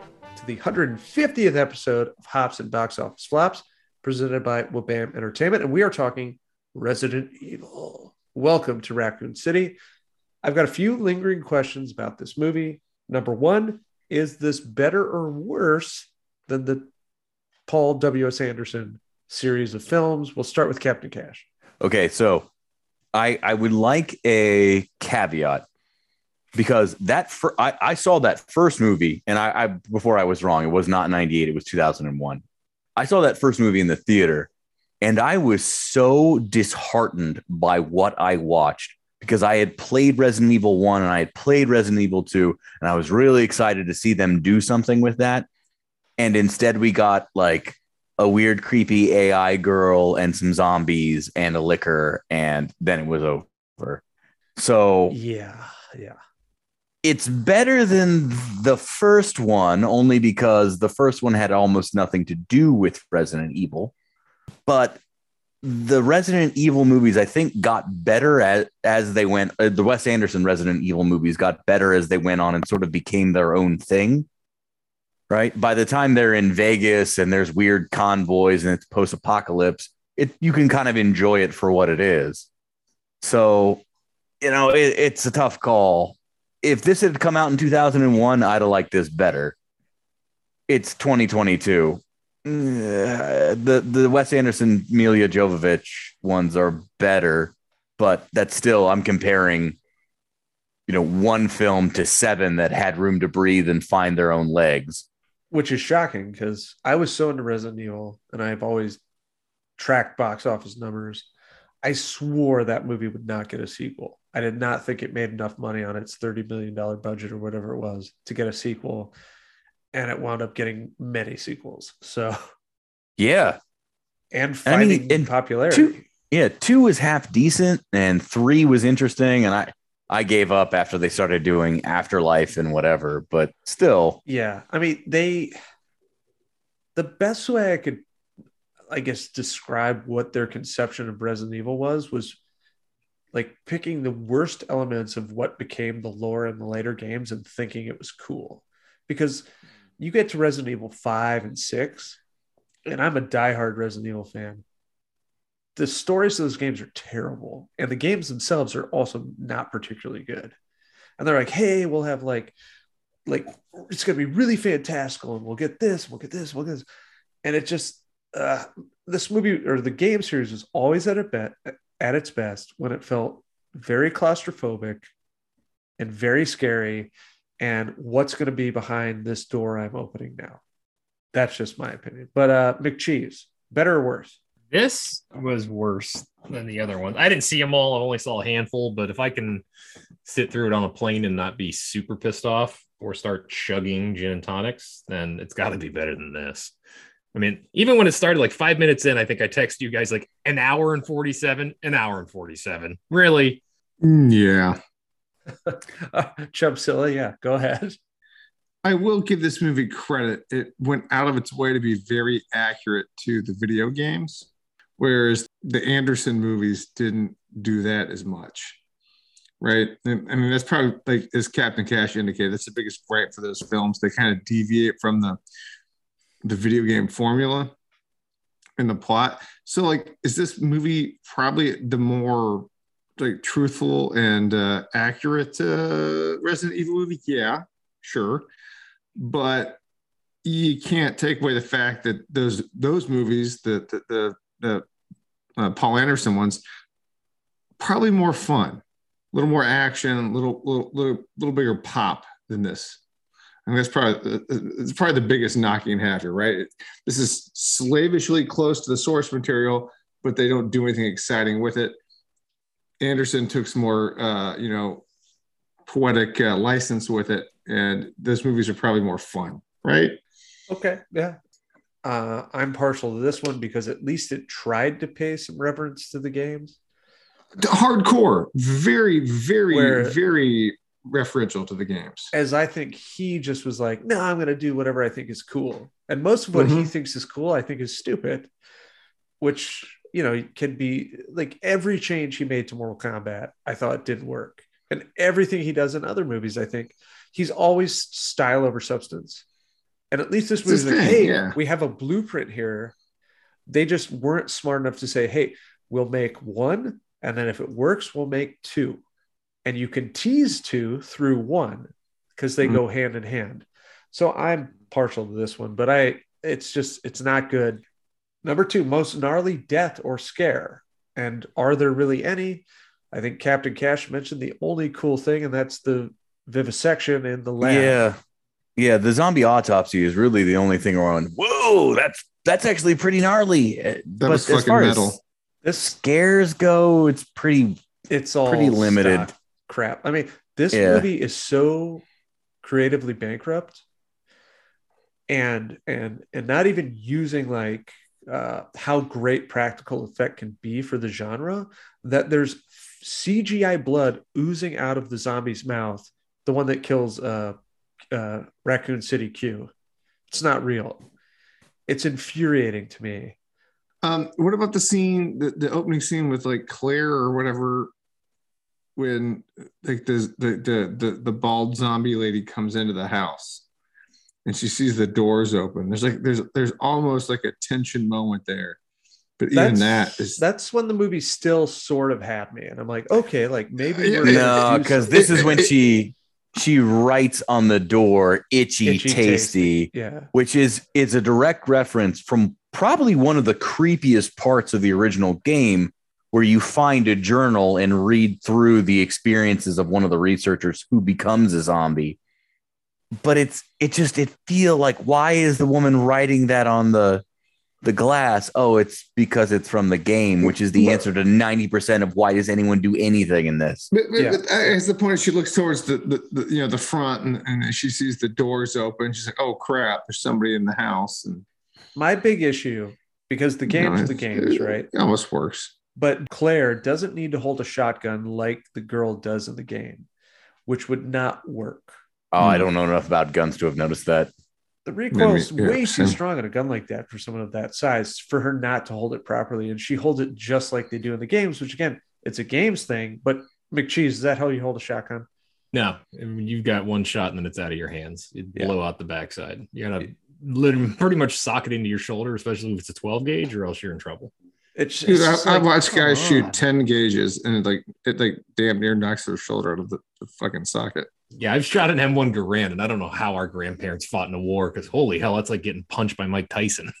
to the 150th episode of Hops and Box Office Flops, presented by Wobam Entertainment. And we are talking Resident Evil. Welcome to Raccoon City. I've got a few lingering questions about this movie. Number one, is this better or worse than the Paul W.S. Anderson series of films? We'll start with Captain Cash. Okay, so I I would like a caveat because that I, I saw that first movie and I, I before I was wrong, it was not 98, it was 2001. I saw that first movie in the theater and I was so disheartened by what I watched because I had played Resident Evil 1 and I had played Resident Evil 2 and I was really excited to see them do something with that. And instead we got like a weird, creepy AI girl and some zombies and a Licker, and then it was over. So Yeah, yeah. It's better than the first one, only because the first one had almost nothing to do with Resident Evil. But the Resident Evil movies, I think, got better as, as they went. Uh, the Wes Anderson Resident Evil movies got better as they went on and sort of became their own thing. Right. By the time they're in Vegas and there's weird convoys and it's post apocalypse, it you can kind of enjoy it for what it is. So, you know, it, it's a tough call. If this had come out in 2001, I'd have liked this better. It's 2022 uh, the the Wes Anderson Milla Jovovich ones are better, but that's still I'm comparing, you know, one film to seven that had room to breathe and find their own legs. which is shocking because I was so into Resident Evil and I've always tracked box office numbers. I swore that movie would not get a sequel. I did not think it made enough money on its $30 million budget or whatever it was to get a sequel. And it wound up getting many sequels. So, Yeah, and I mean, and popularity. two- yeah. Two was half decent, and three was interesting, and I I gave up after they started doing Afterlife and whatever. But still, Yeah. I mean, they, the best way I could, I guess, describe what their conception of Resident Evil was, was like picking the worst elements of what became the lore in the later games and thinking it was cool. Because you get to Resident Evil 5 and 6, and I'm a diehard Resident Evil fan. The stories of those games are terrible, and the games themselves are also not particularly good. and they're like, "Hey, we'll have like, like it's gonna be really fantastical, and we'll get this, we'll get this, we'll get this," and it just uh, this movie or the game series was always at a bet at its best when it felt very claustrophobic and very scary. And what's going to be behind this door I'm opening now? That's just my opinion. But uh, McCheese, better or worse? This was worse than the other one. I didn't see them all. I only saw a handful. But if I can sit through it on a plane and not be super pissed off or start chugging gin and tonics, then it's got to be better than this. I mean, even when it started like five minutes in, I think I texted you guys like an hour and 47, an hour and 47. Really? Mm, Yeah. uh, Chumpzilla, yeah, go ahead. I will give this movie credit. It went out of its way to be very accurate to the video games, whereas the Anderson movies didn't do that as much. Right. And, I mean, that's probably like as Captain Cash indicated, that's the biggest gripe for those films. They kind of deviate from the the video game formula and the plot. So, like, is this movie probably the more like truthful and uh, accurate uh, Resident Evil movie? Yeah, sure but you can't take away the fact that those those movies, the the the, the uh, Paul Anderson ones, probably more fun, a little more action, a little little little little bigger pop than this. And that's probably it's probably the biggest knocking half here, right? This is slavishly close to the source material, but they don't do anything exciting with it. Anderson took some more, uh, you know, poetic uh, license with it, and those movies are probably more fun, right? Okay, yeah. Uh, I'm partial to this one because at least it tried to pay some reverence to the games. Hardcore, very, very, Where- very referential to the games. As I think he just was like, no, I'm going to do whatever I think is cool. And most of what he Mhm. thinks is cool, I think is stupid, which, you know, can be like every change he made to Mortal Kombat, I thought didn't work. And everything he does in other movies, I think he's always style over substance. And at least this movie's like, thing, hey, yeah. we have a blueprint here. They just weren't smart enough to say, hey, we'll make one. And then if it works, we'll make two. And you can tease two through one because they Mhm. go hand in hand. So I'm partial to this one, but I it's just it's not good. Number two, most gnarly death or scare. And are there really any? I think Captain Cash mentioned the only cool thing, and that's the vivisection in the lab. Yeah. Yeah. The zombie autopsy is really the only thing around. Whoa, that's that's actually pretty gnarly. Uh, That was fucking metal. This scares go, it's pretty it's all Pretty limited. stock crap. I mean, this Yeah. movie is so creatively bankrupt and and and not even using like uh how great practical effect can be for the genre that there's CGI blood oozing out of the zombie's mouth, the one that kills uh uh Raccoon City Q. It's not real. It's infuriating to me. Um, what about the scene, the, the opening scene with like Claire or whatever, when like the, the the the the bald zombie lady comes into the house and she sees the doors open. There's like there's there's almost like a tension moment there, but even that is that's when the movie still sort of had me, and I'm like, okay, like maybe we're no, because this is when she she writes on the door itchy, Itchy, tasty, yeah, which is is a direct reference from probably one of the creepiest parts of the original game where you find a journal and read through the experiences of one of the researchers who becomes a zombie but it's it just it feel like why is the woman writing that on the the glass oh it's because it's from the game which is the answer to 90% of why does anyone do anything in this But, but, Yeah. but uh, as the point, she looks towards the, the, the you know the front and, and she sees the doors open. She's like, "Oh crap! There's somebody in the house." And my big issue because the you know, game's the it's- games, right? It almost works. But Claire doesn't need to hold a shotgun like the girl does in the game, which would not work. oh i hmm. don't know enough about guns to have noticed that The recoil's yeah, way too strong on a gun like that for someone of that size for her not to hold it properly. And she holds it just like they do in the games, which again, it's a games thing. But McCheese, is that how you hold a shotgun? No, I mean, you've got one shot and then it's out of your hands. It Yeah. blow out the backside. You're gonna literally pretty much sock it into your shoulder, especially if it's a 12 gauge, or else you're in trouble. It's Dude, it's I, just I like, watched guys on. shoot 10 gauges and it like it like damn near knocks their shoulder out of the, the fucking socket. Yeah, I've shot an M1 Garand, and I don't know how our grandparents fought in a war because holy hell, that's like getting punched by Mike Tyson.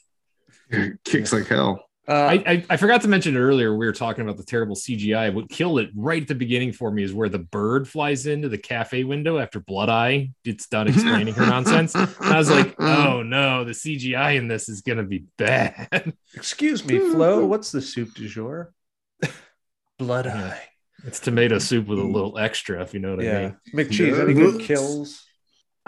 It kicks like hell. Uh, I, I, I forgot to mention it earlier. We were talking about the terrible CGI. What killed it right at the beginning for me is where the bird flies into the cafe window after Blood Eye gets done explaining her nonsense. And I was like, oh no, the CGI in this is gonna be bad. excuse me, Flo. What's the soup du jour? Blood Yeah. eye. It's tomato soup with a little extra, if you know what I Yeah, mean. McCheese. Any good kills?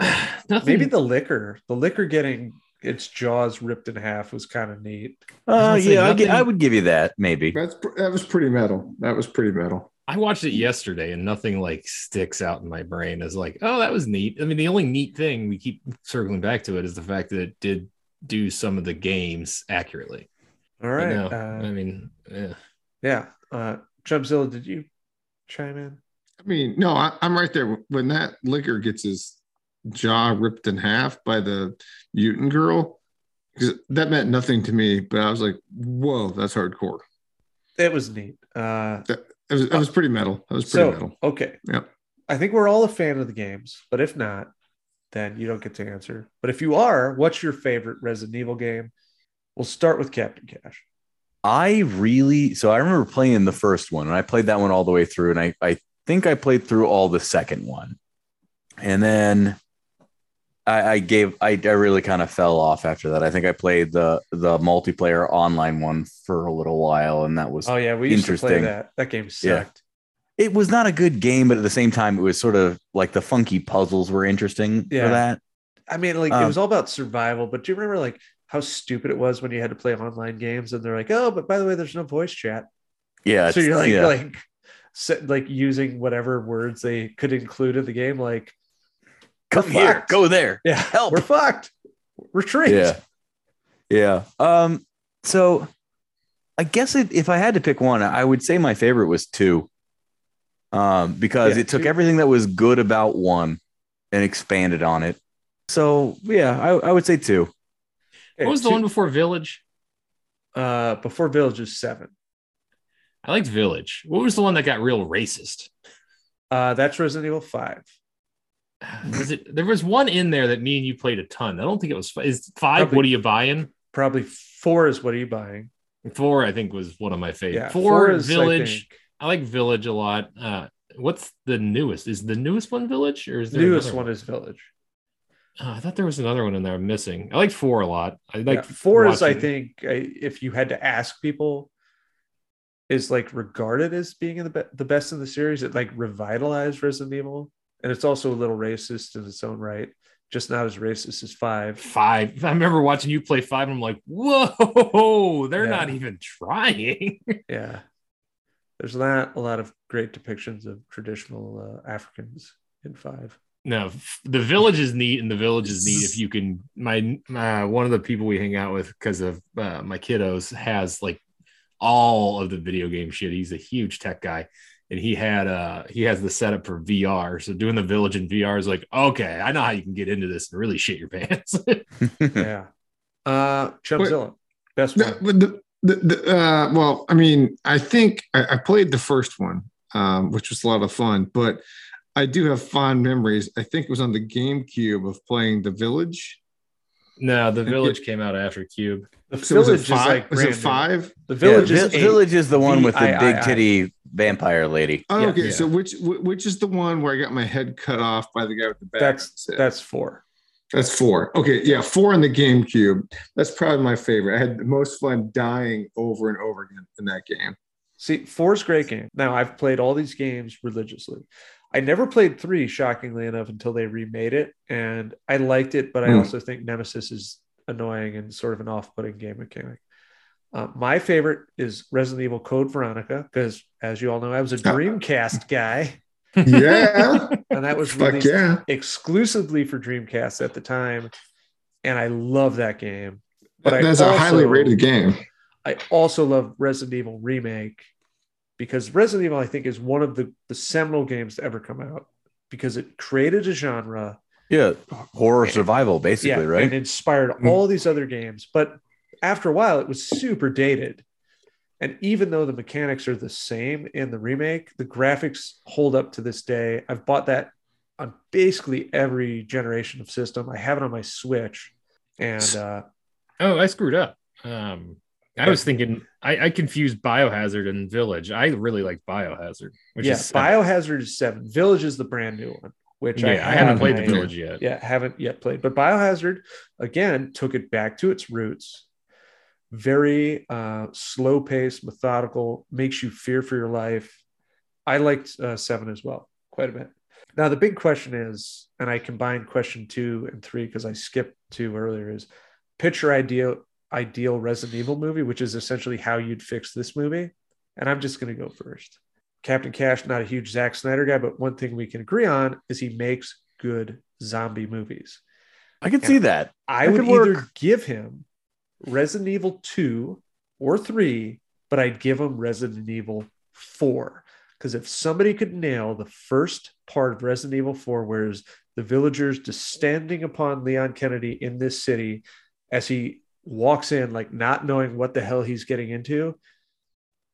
Nothing. Maybe the Licker. The Licker getting its jaws ripped in half was kind of neat. Uh, gonna yeah, I, nothing- I would give you that. Maybe. That's that was pretty metal. That was pretty metal. I watched it yesterday and nothing like sticks out in my brain as like, oh, that was neat. I mean, the only neat thing we keep circling back to it is the fact that it did do some of the games accurately. All But right. no, uh, I mean, yeah. yeah. Uh, Chumpzilla, did you chime in? I mean, no, I, I'm right there. When that Licker gets his jaw ripped in half by the mutant girl, 'cause that meant nothing to me, but I was like, whoa, that's hardcore. It was neat. Uh, It was, it was pretty metal. It was pretty so metal. okay. Yep. I think we're all a fan of the games, but if not, then you don't get to answer. But if you are, what's your favorite Resident Evil game? We'll start with Captain Cash. I really so I remember playing the first one and I played that one all the way through, and I, I think I played through all the second one. And then I, I gave I, I really kind of fell off after that. I think I played the the multiplayer online one for a little while, and that was Oh yeah, we used to play Interesting. that. That game Yeah. sucked. it was not a good game, but at the same time, it was sort of like the funky puzzles were interesting Yeah. for that. I mean, like it Um, was all about survival. But do you remember like how stupid it was when you had to play online games and they're like, oh, but by the way, there's no voice chat. Yeah. so you're like yeah. like like using whatever words they could include in the game, like come we're here, fucked. go there. yeah, Help. we're fucked. Retreat. Yeah. Yeah. Um, so I guess it, if I had to pick one, I would say my favorite was two. Um, because Yeah, it took two. everything that was good about one and expanded on it. So yeah, I, I would say two. Okay, What was the one before Village? uh before Village is seven. I liked Village. What was the one that got real racist? Uh that's Resident Evil 5. Was it? There was one in there that me and you played a ton. I don't think it was. Is five? Probably- What are you buying? Probably four is what are you buying? Four, I think, was one of my favorite. Yeah, Four, is, I Village. think, I, like Village a lot. Uh, what's the newest? Is the newest one Village or is there newest another one is Village. Oh, I thought there was another one in there I'm missing. I like four a lot. I Like like four is, I think, I, if you had to ask people, is like regarded as being in the be- the best in the series. It like revitalized Resident Evil, and it's also a little racist in its own right. Just not as racist as five. five. I remember watching you play five. And I'm like, whoa, they're Yeah. not even trying. Yeah, there's not a lot of great depictions of traditional uh, Africans in five. no, the village is neat, and the village is neat if you can. My, my one of the people we hang out with because of uh, my kiddos has like all of the video game shit. He's a huge tech guy, and he had uh he has the setup for VR. So doing the village in VR is like, okay, I know how you can get into this and really shit your pants. yeah. Uh, Chumpzilla, best one. but the, the, the uh, well, I mean, I think I, I played the first one, um, which was a lot of fun, but I do have fond memories. I think it was on the GameCube of playing The Village. No, the village came out after Cube. The So was village it is five? like was it five? The village Vi- is eight. Village is the one with the big VIII. titty vampire lady. Oh, Yeah, okay. yeah. So which which is the one where I got my head cut off by the guy with the bag? That's on that's four. That's four. Okay, yeah, four in the GameCube. That's probably my favorite. I had the most fun dying over and over again in that game. See, four's great game. Now I've played all these games religiously. I never played three, shockingly enough, until they remade it, and I liked it. But I Hmm. also think Nemesis is annoying and sort of an off-putting game mechanic. Uh, my favorite is Resident Evil Code Veronica because, as you all know, I was a Dreamcast guy, Yeah, and that was released yeah. exclusively for Dreamcast at the time, and I love that game. But I That's a highly rated game. I also love Resident Evil Remake because Resident Evil, I think, is one of the, the seminal games to ever come out because it created a genre, Yeah, horror survival, basically, yeah, right? and inspired Mm. all these other games. But after a while, it was super dated. And even though the mechanics are the same in the remake, the graphics hold up to this day. I've bought that on basically every generation of system. I have it on my Switch, and uh, Oh, I screwed up. Um, I was thinking I, I confused Biohazard and Village. I really like Biohazard, which yeah, is seven. Biohazard is seven. Village is the brand new one, which yeah, I, I, haven't played the Village yet. Yeah, haven't yet played. But Biohazard again took it back to its roots. Very uh, slow paced, methodical, makes you fear for your life. I liked uh, seven as well, quite a bit. Now the big question is, and I combined question two and three because I skipped two earlier. Is picture ideal ideal Resident Evil movie, which is essentially how you'd fix this movie. And I'm just going to go first. Captain Cash, not a huge Zack Snyder guy, but one thing we can agree on is he makes good zombie movies. I can see that. I That would either give him Resident Evil 2 or 3, but I'd give him Resident Evil 4. Because if somebody could nail the first part of Resident Evil 4, whereas the villagers descending upon Leon Kennedy in this city as he walks in, like not knowing what the hell he's getting into,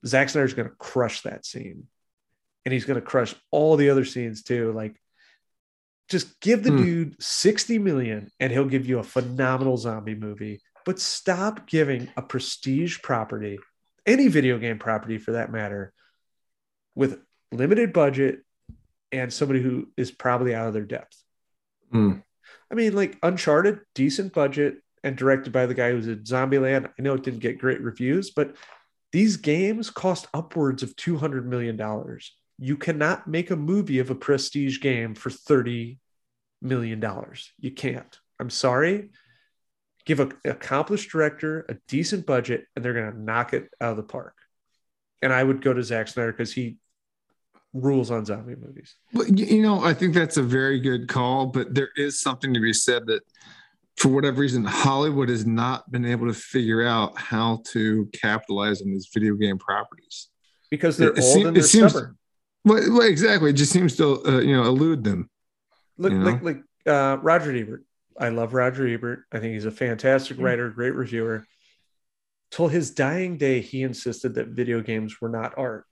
Zack Snyder's going to crush that scene. And he's going to crush all the other scenes too. Like, just give the Hmm. dude 60 million and he'll give you a phenomenal zombie movie. But stop giving a prestige property, any video game property for that matter, with limited budget and somebody who is probably out of their depth. Hmm. I mean, like Uncharted, decent budget and directed by the guy who's at Zombieland. I know it didn't get great reviews, but these games cost upwards of $200 million. You cannot make a movie of a prestige game for $30 million. You can't. I'm sorry. Give an accomplished director a decent budget and they're going to knock it out of the park. And I would go to Zack Snyder because he rules on zombie movies. Well, you know, I think that's a very good call, but there is something to be said that for whatever reason, Hollywood has not been able to figure out how to capitalize on these video game properties. Because they're It- it old seem- and they're seems- stubborn. Well, well, exactly. It just seems to, uh, you know, elude them. Look, you know? like like uh, Roger Ebert. I love Roger Ebert. I think he's a fantastic Mm. writer, great reviewer. Till his dying day, he insisted that video games were not art,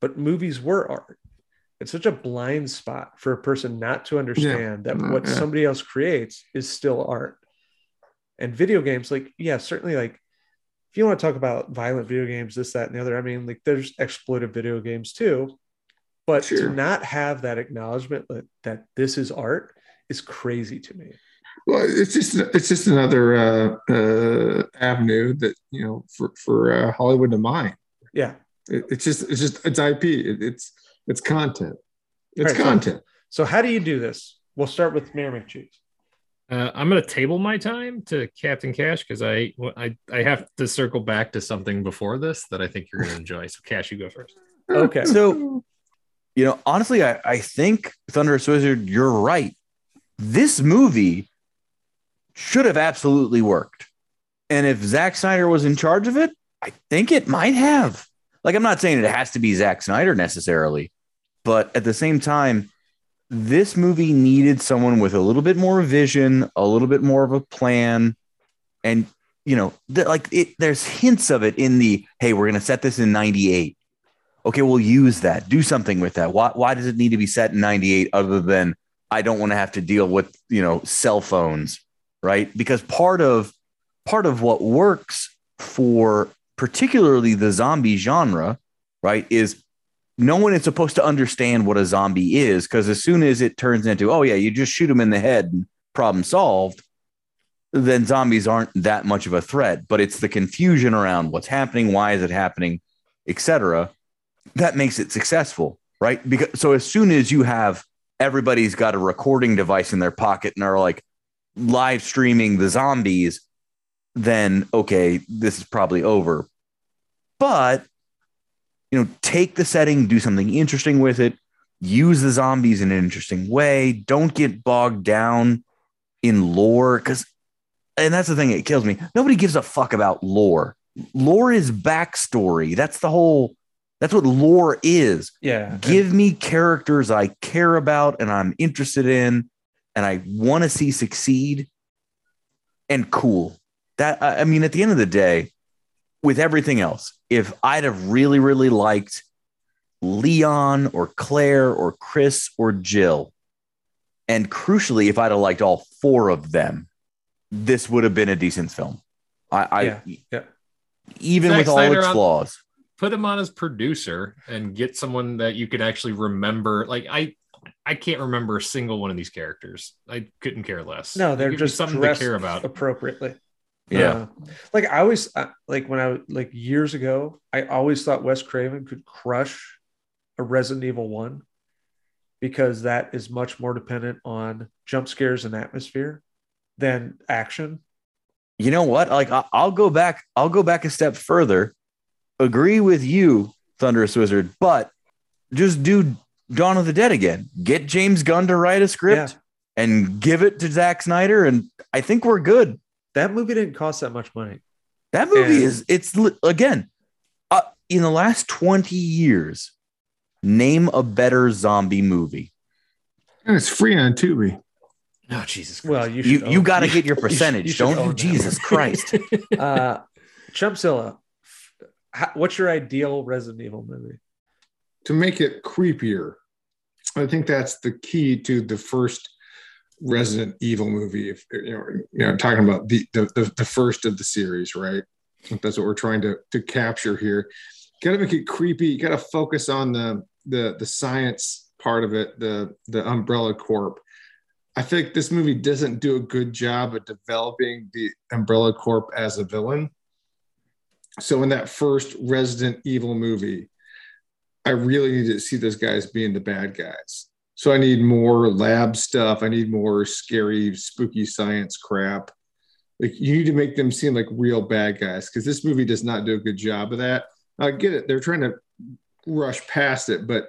but movies were art. It's such a blind spot for a person not to understand that Uh, what yeah. somebody else creates is still art. And video games, like, yeah, certainly, like, if you want to talk about violent video games, this, that, and the other, I mean, like, there's exploitive video games too. But Sure. to not have that acknowledgement that, that this is art is crazy to me. Well, it's just it's just another uh, uh, avenue that you know for for uh, Hollywood to mine. Yeah. It, it's just it's just it's IP. It, it's it's content. It's right, so- content. So how do you do this? We'll start with Mayor McCheese. Uh, I'm gonna table my time to Captain Cash because I, I I have to circle back to something before this that I think you're gonna enjoy. So Cash, you go first. Okay. So, you know, honestly, I, I think Thunderous Wizard, you're right. This movie should have absolutely worked. And if Zack Snyder was in charge of it, I think it might have. Like, I'm not saying it has to be Zack Snyder necessarily, but at the same time, this movie needed someone with a little bit more vision, a little bit more of a plan. And, you know, th- like it, there's hints of it in the hey, we're going to set this in 98 okay, we'll use that. Do something with that. Why, why does it need to be set in 98 other than I don't want to have to deal with, you know, cell phones, right? Because part of part of what works for particularly the zombie genre, right, is no one is supposed to understand what a zombie is because as soon as it turns into, oh yeah, you just shoot them in the head and problem solved, then zombies aren't that much of a threat. But it's the confusion around what's happening, why is it happening, etc that makes it successful, right? Because so as soon as you have everybody's got a recording device in their pocket and are like live streaming the zombies, then okay, this is probably over. But you know, take the setting, do something interesting with it, use the zombies in an interesting way. Don't get bogged down in lore because and that's the thing that kills me. Nobody gives a fuck about lore. Lore is backstory. That's the whole that's what lore is. Yeah. Give me characters I care about and I'm interested in and I want to see succeed and cool. That I mean at the end of the day with everything else, if I'd have really, really liked Leon or Claire or Chris or Jill. And crucially, if I'd have liked all four of them, this would have been a decent film. I, I Yeah, yeah. even Zack with all Snyder its on- flaws. Put him on as producer and get someone that you could actually remember. Like I, I can't remember a single one of these characters. I couldn't care less. No, they're just something dressed to care about. appropriately. Yeah. Uh, like I always uh, like when I like years ago, I always thought Wes Craven could crush a Resident Evil 1 because that is much more dependent on jump scares and atmosphere than action. you know what? Like I- I'll go back. I'll go back a step further. Agree with you, Thunderous Wizard, but just do Dawn of the Dead again. Get James Gunn to write a script and give it to Zack Snyder, and I think we're good. That movie didn't cost that much money. That movie And- is. It's again. Uh, in the last twenty years, name a better zombie movie. And it's free on Tubi. Oh Jesus Christ. Well, you You you got to get your should- you should- percentage, you should don't own you? that. Jesus Christ! uh Chumpzilla, how, what's your ideal Resident Evil movie? to make it creepier. I think that's the key to the first Resident Evil movie. If you know, you know, talking about the the, the, first of the series, right? That's what we're trying to to capture here. Got to make it creepy. You got to focus on the the the science part of it, the the Umbrella Corp. I think this movie doesn't do a good job of developing the Umbrella Corp as a villain. So in that first Resident Evil movie, I really need to see those guys being the bad guys. So I need more lab stuff. I need more scary, spooky science crap. Like you need to make them seem like real bad guys because this movie does not do a good job of that. I get it; they're trying to rush past it, but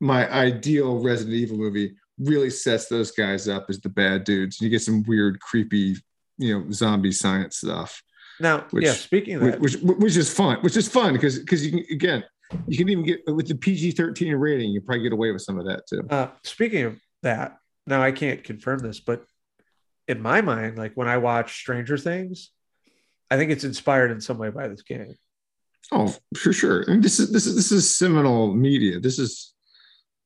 my ideal Resident Evil movie really sets those guys up as the bad dudes. You get some weird, creepy, you know, zombie science stuff Now, Which- yeah, speaking of that, which, which which is fun which is fun because because you can again you can even get with the pg-13 rating you probably get away with some of that too Uh, speaking of that, now I can't confirm this, but in my mind, like when I watch Stranger Things, I think it's inspired in some way by this game. oh for sure I mean, this is this is this is seminal media this is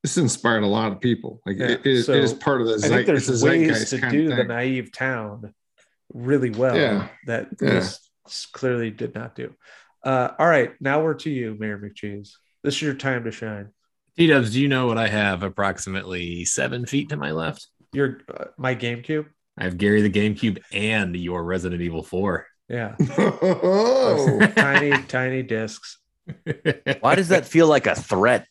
this inspired a lot of people like Yeah, it, it, so it is part of the I think there's ways to do the naive town really well Yeah. that Yeah. this clearly did not do. Uh, all right, now we're to you, Mayor McCheese. This is your time to shine. T Dubs, do you know what I have approximately seven feet to my left? Your uh, my GameCube. I have Gary the GameCube and your Resident Evil 4. Yeah, oh tiny tiny discs. Why does that feel like a threat?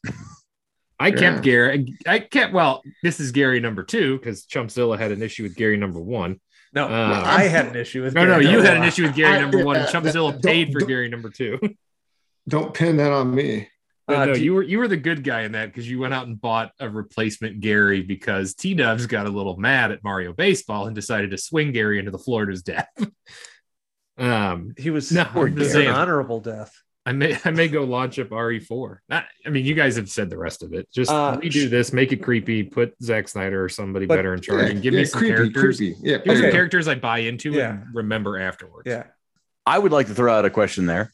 I kept Gary. I kept, well, this is Gary number two because Chumpzilla had an issue with Gary number one. No, Uh, I had an issue with. No, no, you had an issue with Gary I- number one, and yeah, Chumpzilla don't- paid for don't- Gary number two. don't pin that on me Uh, no, do- you were you were the good guy in that because you went out and bought a replacement Gary because T Dubs got a little mad at Mario Baseball and decided to swing Gary into the Florida's death. um, He was No, it I'm was just an honorable death. I may I may go launch up RE4. Not, I mean, you guys have said the rest of it. Just Uh, redo this, make it creepy, put Zack Snyder or somebody But- better in charge, Yeah, and give yeah, me some creepy, characters. creepy. yeah Give me some characters I buy into Yeah. and remember afterwards. Yeah. I would like to throw out a question there.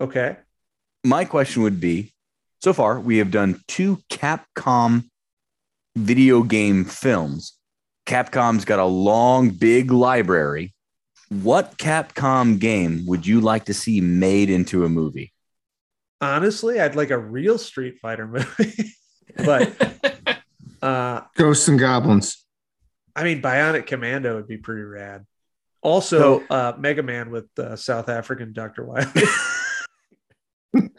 Okay. My question would be so far, we have done two Capcom video game films. Capcom's got a long, big library. What Capcom game would you like to see made into a movie? Honestly, I'd like a real Street Fighter movie, but uh, ghosts and goblins I mean, Bionic Commando would be pretty rad. Also, uh, Mega Man with uh, South African Dr. Wily.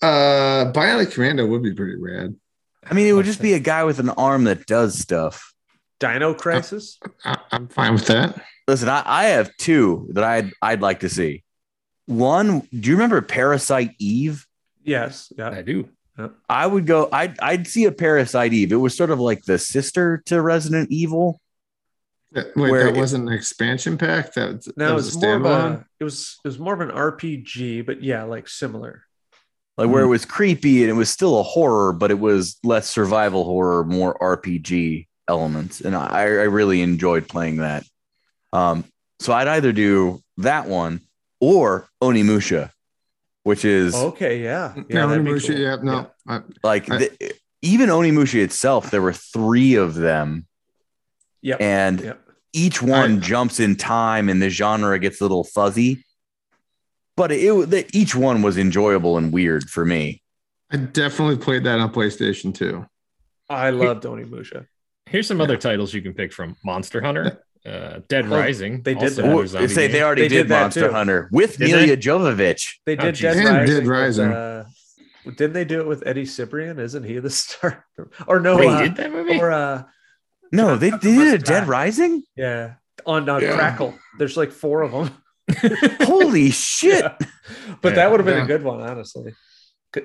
uh bionic commando would be pretty rad I mean, it would just be a guy with an arm that does stuff. Dino Crisis. I, i'm fine with that Listen, I, I have two that I'd I'd like to see. One, do you remember Parasite Eve? Yes. Yeah. I do. I would go. I'd I'd see a Parasite Eve. It was sort of like the sister to Resident Evil. That- Wait, Where that it- wasn't an expansion pack. That, that No, it was was a more of standalone. a. It was it was more of an RPG, but yeah, like similar. like where hmm. it was creepy and it was still a horror, but it was less survival horror, more RPG elements, and I, I really enjoyed playing that. Um, so I'd either do that one or Onimusha. which is Okay, yeah. Yeah, Yeah, Onimusha, cool. yeah, no, I- like I- the, even Onimusha itself, there were three of them, Yeah, and Yep. each one I- jumps in time, and the genre gets a little fuzzy. But it, it each one was enjoyable and weird for me. I definitely played that on PlayStation 2. I love Onimusha. Here's some other titles you can pick from Monster Hunter, uh, Dead Oh, Rising. they did also that. another Well, say they already They did, did Monster too. Hunter with Did Milla they? Jovovich. They Oh, did Dead And Rising. Dead with, uh, didn't they do it with Eddie Cibrian? Isn't he the star? Or no? Wait, uh, did that movie? or uh, No, they, they did a Dead Rising. yeah, on uh, Yeah. Crackle. There's like four of them. Holy shit! Yeah. But Yeah. that would have been Yeah. a good one, honestly.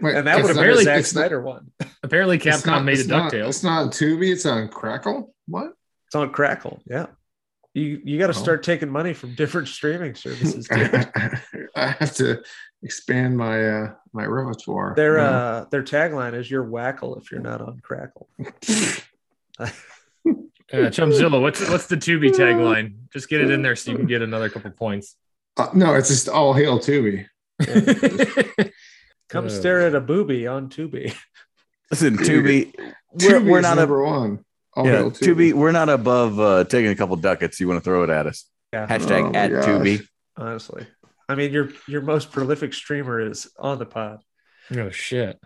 Wait, and that it's would have been a Zack it's not- Snyder one. Apparently, It's Capcom not- made a it's not- DuckTales. It's not on Tubi, it's on Crackle. What? It's on Crackle. Yeah. You you got to Oh. start taking money from different streaming services. Dude. I have to expand my uh my repertoire. their Yeah. uh their tagline is "You're whackle if you're not on Crackle." Uh, Chumpzilla, what's what's the Tubi tagline? Just get it in there so you can get another couple points. Uh, no, it's just all hail Tubi. Come Uh. stare at a booby on Tubi. Listen, Tubi, we're, Tubi we're is not a, number one. All yeah, hail Tubi. We're not above uh, taking a couple ducats. You want to throw it at us? Yeah, Hashtag Oh at gosh. Tubi. honestly. I mean, your your most prolific streamer is on the pod. oh shit!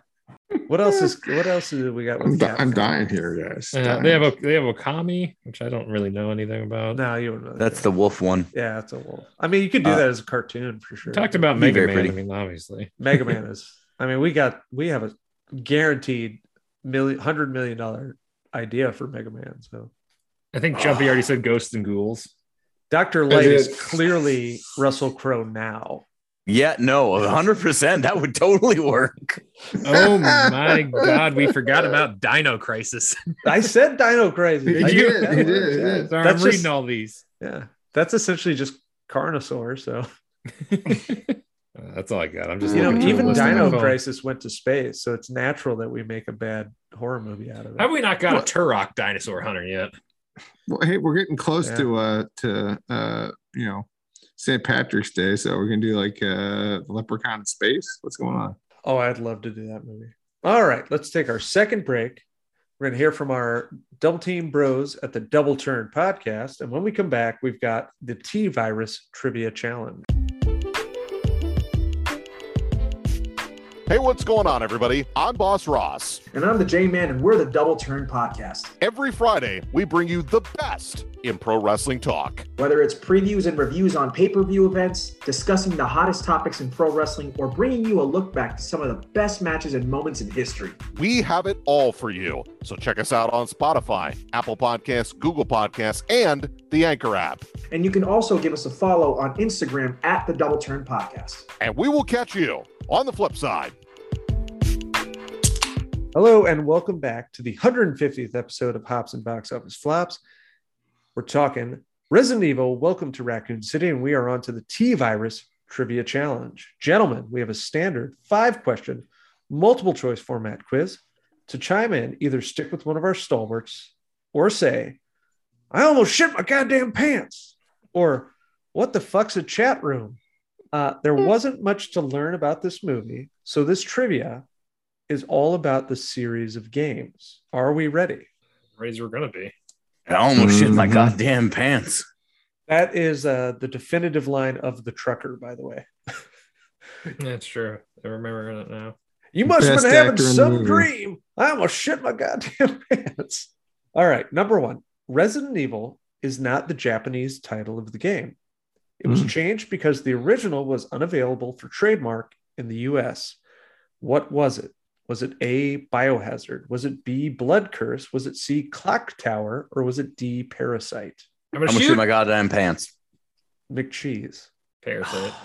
What else is what else do we got? I'm, di- I'm dying here, guys. Uh, Dying. they have a they have Okami, which I don't really know anything about. No, you wouldn't. Really That's do the wolf one. yeah, it's a wolf. I mean, you could do Uh, that as a cartoon for sure. We talked about Be Mega Man. pretty. I mean, obviously. Mega Man is. I mean, we got we have a guaranteed million hundred million dollar idea for Mega Man. So I think Jumpy already said Ghosts and Ghouls. Doctor Light is did. clearly Russell Crowe now. Yeah, no, 100%. That would totally work. Oh my god, we forgot about Dino Crisis. I said Dino Crisis. He I did, knew that did, was, yeah. Sorry, That's I'm reading all these. Yeah, that's essentially just Carnosaur. So Uh, that's all I got. I'm just you know, even the list on my Dino. Crisis went to space, so it's natural that we make a bad horror movie out of it. Have we not got a Turok dinosaur hunter yet? Well, hey, we're getting close Yeah. to uh to uh you know St. Patrick's Day, so we're gonna do like uh Leprechaun in space. What's going on? Oh, I'd love to do that movie. All right, let's take our second break. We're going to hear from our double team bros at the Double Turn podcast. And when we come back, we've got the T virus trivia challenge. Hey, what's going on, everybody? I'm Boss Ross. And I'm the J Man, and we're the Double Turn Podcast. Every Friday, we bring you the best in pro wrestling talk. Whether it's previews and reviews on pay per view events, discussing the hottest topics in pro wrestling, or bringing you a look back to some of the best matches and moments in history. We have it all for you. So check us out on Spotify, Apple Podcasts, Google Podcasts, and the Anchor app. And you can also give us a follow on Instagram at the Double Turn Podcast. And we will catch you on the flip side. Hello, and welcome back to the 150th episode of Hops and Box Office Flops. We're talking Resident Evil. Welcome to Raccoon City, and we are on to the T virus trivia challenge. Gentlemen, we have a standard five question, multiple choice format quiz. To chime in, either stick with one of our stalwarts or say, I almost shit my goddamn pants, or what the fuck's a chat room? Uh, there wasn't much to learn about this movie, so this trivia is all about the series of games. Are we ready? Raise we're gonna be. I almost shit my Mhm. goddamn pants. That is uh, the definitive line of the trucker, by the way. That's true. I remember it now. You must have been having actor in the some dream. I almost shit my goddamn pants. All right, number one Resident Evil is not the Japanese title of the game. It was Mm. changed because the original was unavailable for trademark in the US. What was it? Was it A, Biohazard? Was it B, Blood Curse? Was it C, Clock Tower? Or was it D, Parasite? I'm I'm gonna gonna shoot shit my goddamn pants. McCheese. Parasite.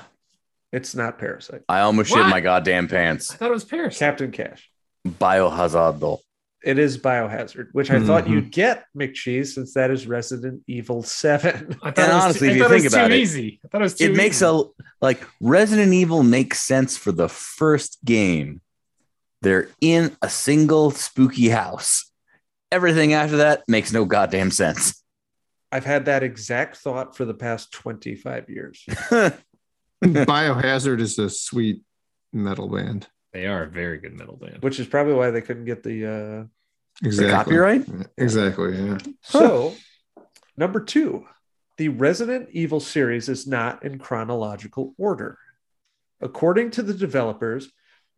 It's not Parasite. I almost shit my goddamn pants. I thought it was Parasite. Captain Cash. Biohazard though. It is Biohazard, which I thought Mhm. you'd get, McCheese, since that is Resident Evil 7. I thought And honestly, too, if you thought think it was about too it, easy. I thought it was too It makes a like Resident Evil makes sense for the first game. They're in a single spooky house. Everything after that makes no goddamn sense. I've had that exact thought for the past 25 years. Biohazard is a sweet metal band. They are a very good metal band. which is probably why they couldn't get the. Uh... Exactly. copyright? Exactly. Yeah. So, number two, the Resident Evil series is not in chronological order. According to the developers,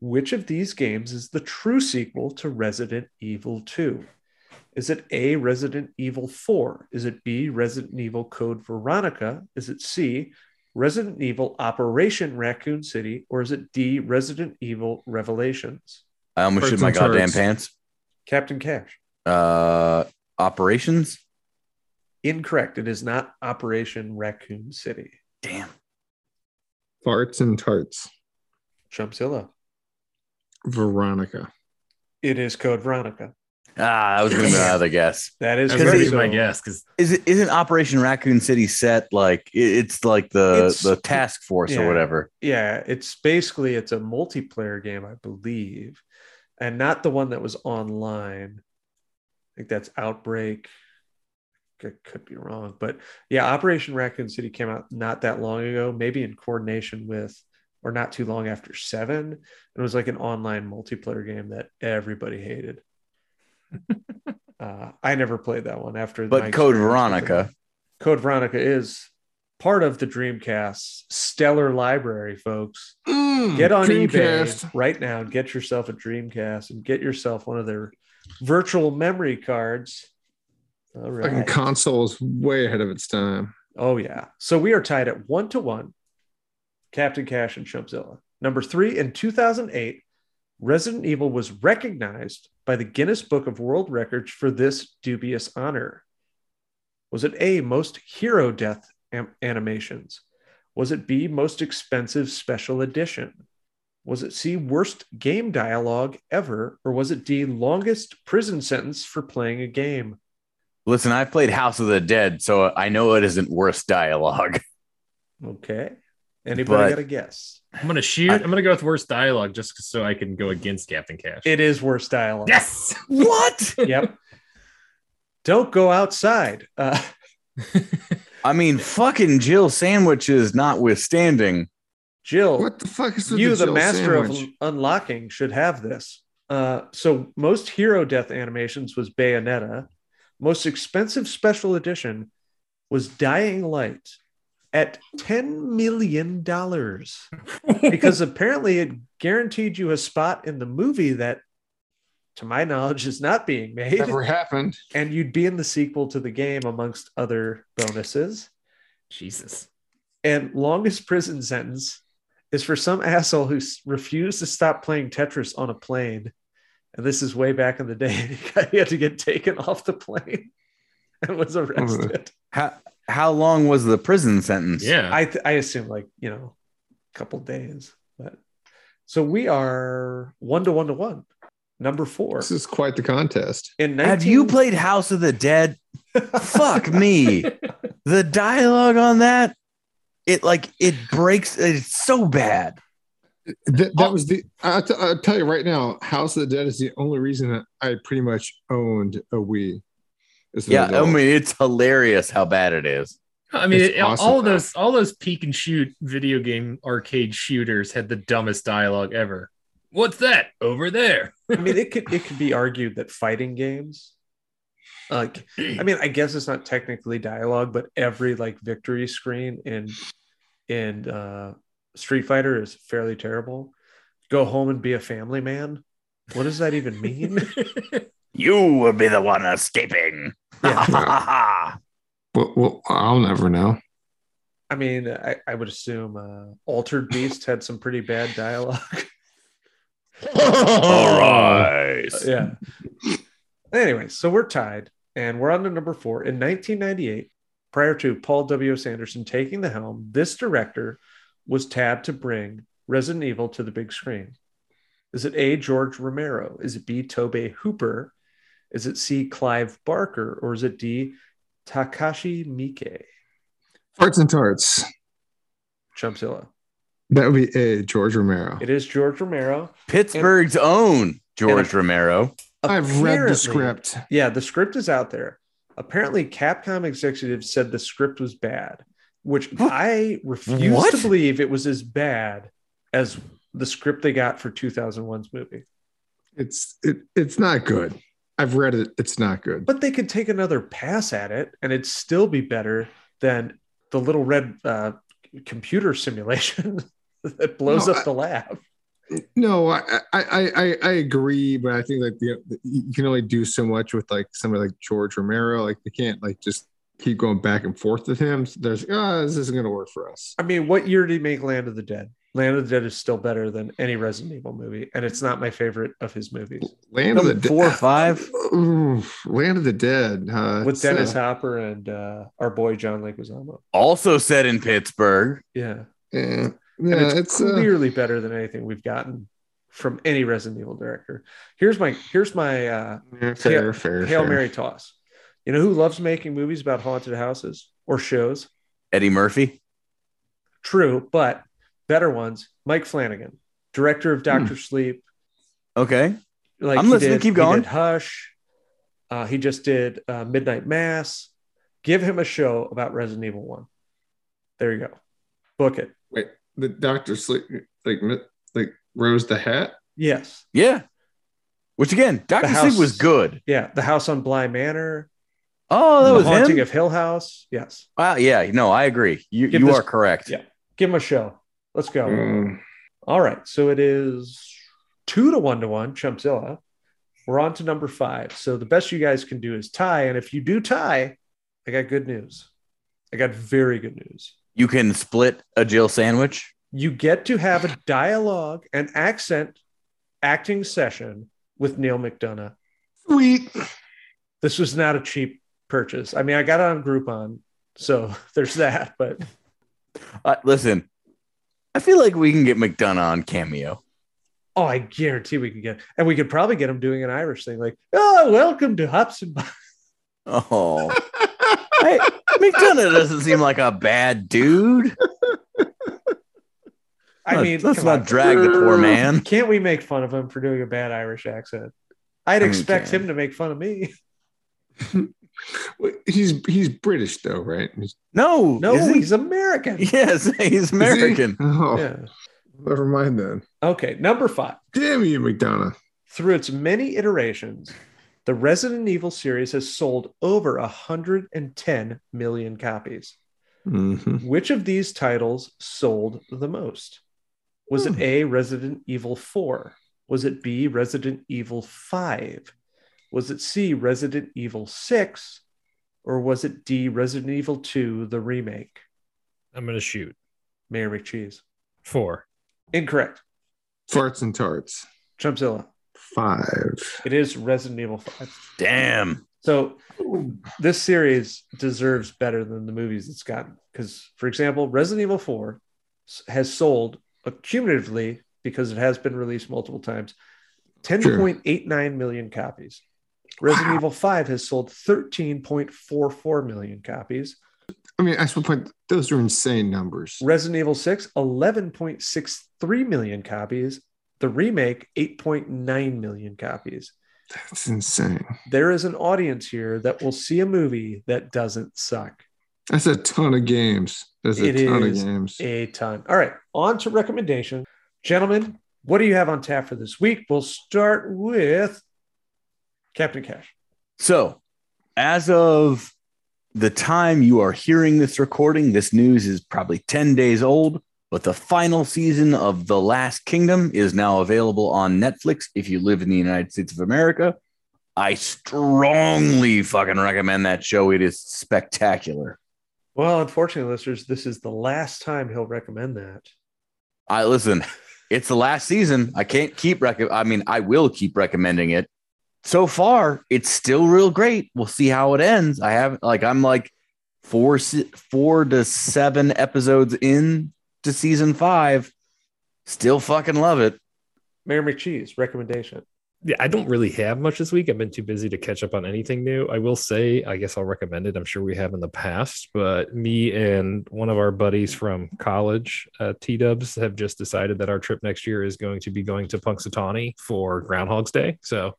which of these games is the true sequel to Resident Evil 2? Is it A, Resident Evil 4? Is it B, Resident Evil Code Veronica? Is it C, Resident Evil Operation Raccoon City? Or is it D, Resident Evil Revelations? I almost shit my and goddamn turds. pants. Captain Cash. Uh, operations. Incorrect. It is not Operation Raccoon City. Damn. Farts and tarts. Chumpzilla. Veronica. It is Code Veronica. Ah, that was gonna be my other guess. That is gonna correct. be my guess because Is it isn't Operation Raccoon City set like it's like the It's- the task force yeah. or whatever? Yeah, it's basically it's a multiplayer game, I believe, and not the one that was online. I think that's Outbreak. I could be wrong, but yeah, Operation Raccoon City came out not that long ago, maybe in coordination with or not too long after Seven. And it was like an online multiplayer game that everybody hated. uh, I never played that one after. But Code Veronica. Code Veronica is part of the Dreamcast stellar library, folks. Mm, Get on Dreamcast. eBay right now and get yourself a Dreamcast and get yourself one of their virtual memory cards. All Fucking right. console is way ahead of its time. Oh yeah. So we are tied at one to one. Captain Cash and Chumpzilla. Number three in 2008, Resident Evil was recognized by the Guinness Book of World Records for this dubious honor. Was it A, most hero death am- animations? Was it B, most expensive special edition? Was it C, worst game dialogue ever? Or was it D, longest prison sentence for playing a game? Listen, I've played House of the Dead, so I know it isn't worst dialogue. Okay. Anybody But- got a guess? I'm gonna shoot. I, am gonna go with worst dialogue just so I can go against Captain Cash. It is worst dialogue. yes. What? Yep. Don't go outside. Uh, I mean, fucking Jill sandwiches notwithstanding. Jill, What the fuck is with you, the, the master sandwich? of unlocking, should have this. Uh, so, most hero death animations was Bayonetta. Most expensive special edition was Dying Light at $10 million because apparently it guaranteed you a spot in the movie that, to my knowledge, is not being made. Never happened. and you'd be in the sequel to the game amongst other bonuses. Jesus. And longest prison sentence is for some asshole who refused to stop playing Tetris on a plane. And this is way back in the day. He, he had to get taken off the plane and was arrested. How how long was the prison sentence? Yeah. I th- I assume like you know, a couple days. But so we are one to one to one. Number four This is quite the contest. in 19- Have you played House of the Dead? Fuck me. The dialogue on that, it like it breaks. It's so bad. Th- that was the. I'll, t- I'll tell you right now, House of the Dead is the only reason that I pretty much owned a Wii. As an Yeah, I mean it's hilarious how bad it is. I mean, it- awesome, all though. those, all those peek and shoot video game arcade shooters had the dumbest dialogue ever. What's that over there? I mean, it could it could be argued that fighting games, like, I mean, I guess it's not technically dialogue, but every like victory screen in in uh, Street Fighter is fairly terrible. Go home and be a family man. What does that even mean? You will be the one escaping. Yeah. Well, well, I'll never know. I mean, I, I would assume uh, Altered Beast had some pretty bad dialogue. All right. yeah. Anyway, so we're tied and we're on to number four. In 1998, prior to Paul W.S. Anderson taking the helm, this director was tabbed to bring Resident Evil to the big screen. Is it A, George Romero? Is it B, Tobe Hooper? Is it C, Clive Barker? Or is it D, Takashi Miike? Farts and tarts. Chumpzilla. That would be a George Romero. It is George Romero. Pittsburgh's own George Romero. I've read the script. Yeah, the script is out there. Apparently, Capcom executives said the script was bad, which I refuse What? to believe it was as bad as the script they got for 2001's movie. It's it it's not good. I've read it. It's not good. But they could take another pass at it and it'd still be better than the little red uh, computer simulation that blows No, up I- the lab. No, I, I I I- agree, but I think like the, you can only do so much with like somebody like George Romero. Like they can't like just keep going back and forth with him. So there's oh, this isn't gonna work for us. I mean, what year did he make Land of the Dead? Land of the Dead is still better than any Resident Evil movie, and it's not my favorite of his movies. Land of the Number four or five. Ooh, Land of the Dead. Uh, With Dennis uh, Hopper and uh, our boy John Leguizamo. Also set in Pittsburgh. Yeah, yeah, and yeah, it's, it's, uh, clearly better than anything we've gotten from any Resident Evil director. Here's my here's my uh, fair, Hail- fair, Hail fair. Mary toss. You know who loves making movies about haunted houses or shows? Eddie Murphy. True, but better ones. Mike Flanagan, director of Doctor Sleep. Okay. Like I'm listening. did- Keep he going. did Hush. Uh, he just did uh, Midnight Mass. Give him a show about Resident Evil One. There you go. Book it. Wait, the Doctor Sleep like like Rose the Hat. Yes. Yeah. Which again, Doctor Sleep was good. Yeah. The House on Bly Manor. Oh, that the was Haunting him. of Hill House. Yes. Wow. Yeah. No, I agree. You Give you this- are correct. Yeah. Give him a show. Let's go. Um, All right. So it is two to one to one, Chumpzilla. We're on to number five. So the best you guys can do is tie. And if you do tie, I got good news. I got very good news. You can split a Jill sandwich. You get to have a dialogue and accent acting session with Neal McDonough. sweet. This was not a cheap purchase. I mean, I got it on Groupon. So there's that. But Uh, listen, I feel like we can get McDonough on cameo. oh, I guarantee we can get, and we could probably get him doing an Irish thing like, oh, welcome to Hops and Bo-" Oh, Hey, McDonough doesn't seem like a bad dude. I mean, let's not on. drag the poor man. Can't we make fun of him for doing a bad Irish accent? I'd I mean, expect him to make fun of me. Wait, He's he's British though, right? He's- No, No, he? he's American. yes, he's is he? American. Oh, Yeah. never mind then. Okay, number five. Damn you, McDonough. Through its many iterations, the Resident Evil series has sold over 110 million copies. Mhm. Which of these titles sold the most? Was it Hmm. A, Resident Evil 4? Was it B, Resident Evil 5? Was it C, Resident Evil 6? Or was it D, Resident Evil 2, the remake? I'm gonna shoot Mayor McCheese. four. Incorrect. Farts and tarts. Chumpzilla. Five. It is Resident Evil 5. Damn. So this series deserves better than the movies it's gotten. Because, for example, Resident Evil 4 has sold accumulatively, because it has been released multiple times, 10.89 million copies. Resident Wow. Evil 5 has sold 13.44 million copies. I mean, I suppose point those are insane numbers. Resident Evil 6, 11.63 million copies. The remake, 8.9 million copies. That's insane. There is an audience here that will see a movie that doesn't suck. That's a ton of games. That's a It ton is of games. a ton. All right, on to recommendation. Gentlemen, what do you have on tap for this week? We'll start with Captain Cash. So, as of the time you are hearing this recording, this news is probably 10 days old, but the final season of The Last Kingdom is now available on Netflix if you live in the United States of America. I strongly fucking recommend that show. It is spectacular. Well, unfortunately, listeners, this is the last time he'll recommend that. I listen, it's the last season. I can't keep rec- I mean, I will keep recommending it. So far, it's still real great. We'll see how it ends. I have like I'm like four four to seven episodes in to season five. Still fucking love it. Mayor McCheese, recommendation. Yeah, I don't really have much this week. I've been too busy to catch up on anything new. I will say, I guess I'll recommend it. I'm sure we have in the past, but me and one of our buddies from college, uh, T Dubs, have just decided that our trip next year is going to be going to Punxsutawney for Groundhog's Day. So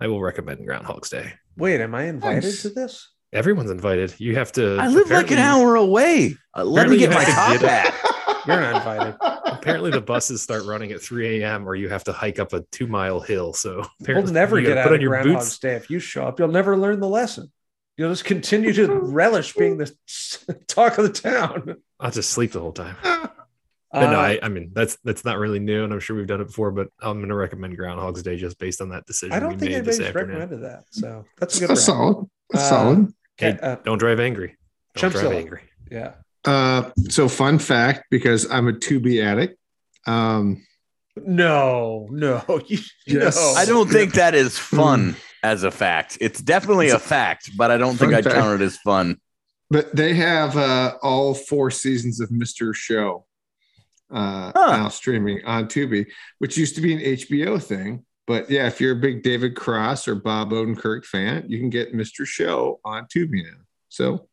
I will recommend Groundhog's Day. Wait, am I invited Nice. to this? Everyone's invited. You have to. I live like an hour away. Uh, let me get my have top get hat. You're not invited. apparently the buses start running at 3 a.m. or you have to hike up a two mile hill. So We'll never get out put of on your Groundhog's boots. Day. If you show up, you'll never learn the lesson. You'll just continue to relish being the talk of the town. I'll just sleep the whole time. But no, Uh, I, I mean that's that's not really new, and I'm sure we've done it before. But I'm going to recommend Groundhog's Day just based on that decision I don't we think made this anybody's recommended that. So that's a good That's rec. solid. That's Uh, solid. Hey, uh, don't drive angry. Don't drive Chumpzilla. angry. Yeah. Uh, so fun fact, because I'm a Tubi addict. Um, No, no. You, Yes. no. I don't think that is fun as a fact. It's definitely a fact, but I don't think I'd fact. count it as fun. but they have uh, all four seasons of Mr. Show uh, Huh. now streaming on Tubi, which used to be an HBO thing. But yeah, if you're a big David Cross or Bob Odenkirk fan, you can get Mr. Show on Tubi now. So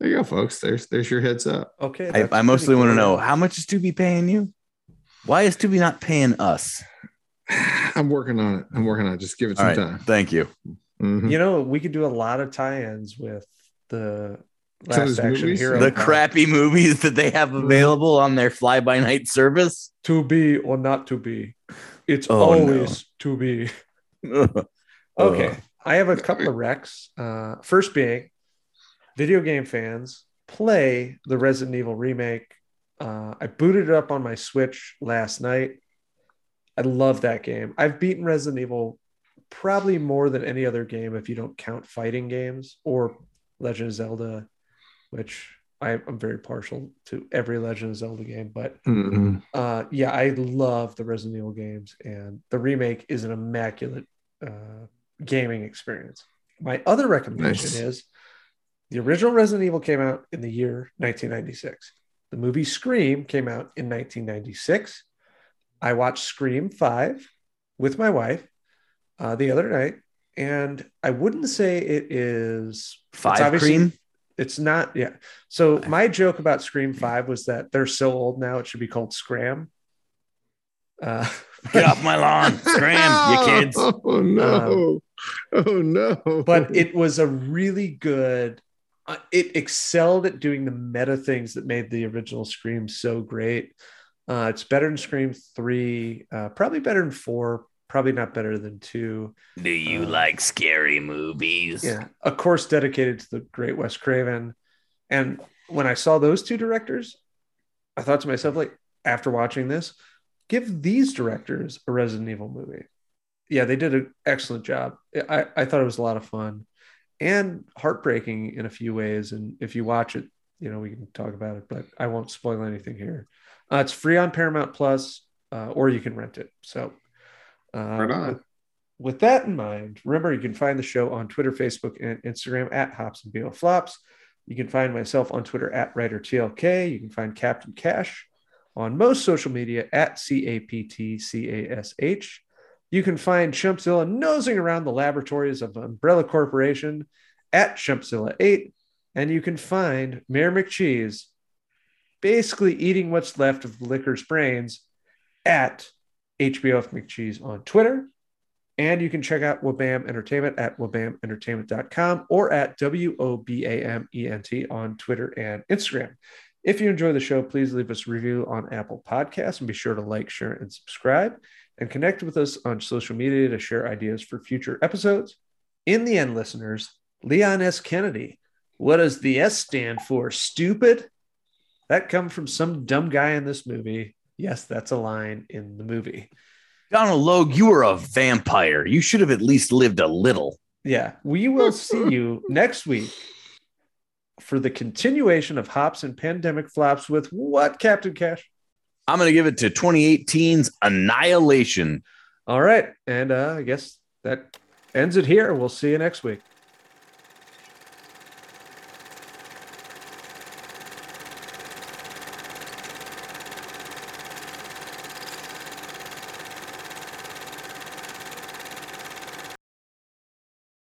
there you go, folks. There's there's your heads up. Okay. I, I mostly pretty want to know how much is Tubi paying you? Why is Tubi not paying us? I'm working on it. I'm working on it. Just give it All some right, time. thank you. Mhm. You know, we could do a lot of tie-ins with the Some of last action movies? hero. The pod. crappy movies that they have available on their fly by night service. to be or not to be. It's Oh, always to be. okay. Okay. I have a couple of recs. Uh, first being video game fans play the Resident Evil remake. Uh, I booted it up on my Switch last night. I love that game. I've beaten Resident Evil probably more than any other game if you don't count fighting games or Legend of Zelda, which I, I'm very partial to every Legend of Zelda game. But Mhm. uh, yeah, I love the Resident Evil games, and the remake is an immaculate uh, gaming experience. My other recommendation Nice. is the original Resident Evil came out in the year 1996. The movie Scream came out in 1996. I watched Scream 5 with my wife uh, the other night, and I wouldn't say it is Five cream. It's not, yeah. So my joke about Scream Five was that they're so old now it should be called Scram. Uh, Get off my lawn, scram, you kids. Oh no! oh no! but it was a really good. Uh, it excelled at doing the meta things that made the original Scream so great. Uh, it's better than Scream Three, uh, probably better than Four, probably not better than Two. Do you Uh, like scary movies? Yeah, a course dedicated to the great Wes Craven. And when I saw those two directors, I thought to myself, like, after watching this, give these directors a Resident Evil movie. Yeah, they did an excellent job. I, I thought it was a lot of fun and heartbreaking in a few ways. And if you watch it, you know, we can talk about it, but I won't spoil anything here. Uh, it's free on Paramount Plus, uh, or you can rent it. So, uh, Right on. with that in mind, remember you can find the show on Twitter, Facebook, and Instagram at Hops and BO Flops. You can find myself on Twitter at Writer TLK. You can find Captain Cash on most social media at C A P T C A S H. You can find Chumpzilla nosing around the laboratories of Umbrella Corporation at Chumpzilla8. And you can find Mayor McCheese basically eating what's left of the Licker's brains at HBOF McCheese on Twitter. And you can check out Wobam Entertainment at wobamentertainment.com or at W O B A M E N T on Twitter and Instagram. If you enjoy the show, please leave us a review on Apple Podcasts and be sure to like, share, and subscribe. And connect with us on social media to share ideas for future episodes. In the end, listeners, Leon S. Kennedy. What does the S stand for? Stupid? That come from some dumb guy in this movie. Yes, that's a line in the movie. Donal Logue, you were a vampire. You should have at least lived a little. Yeah, we will see you next week for the continuation of Hops and Pandemic Flops with what, Captain Cash? I'm going to give it to 2018's Annihilation. All right. And uh, I guess that ends it here. We'll see you next week.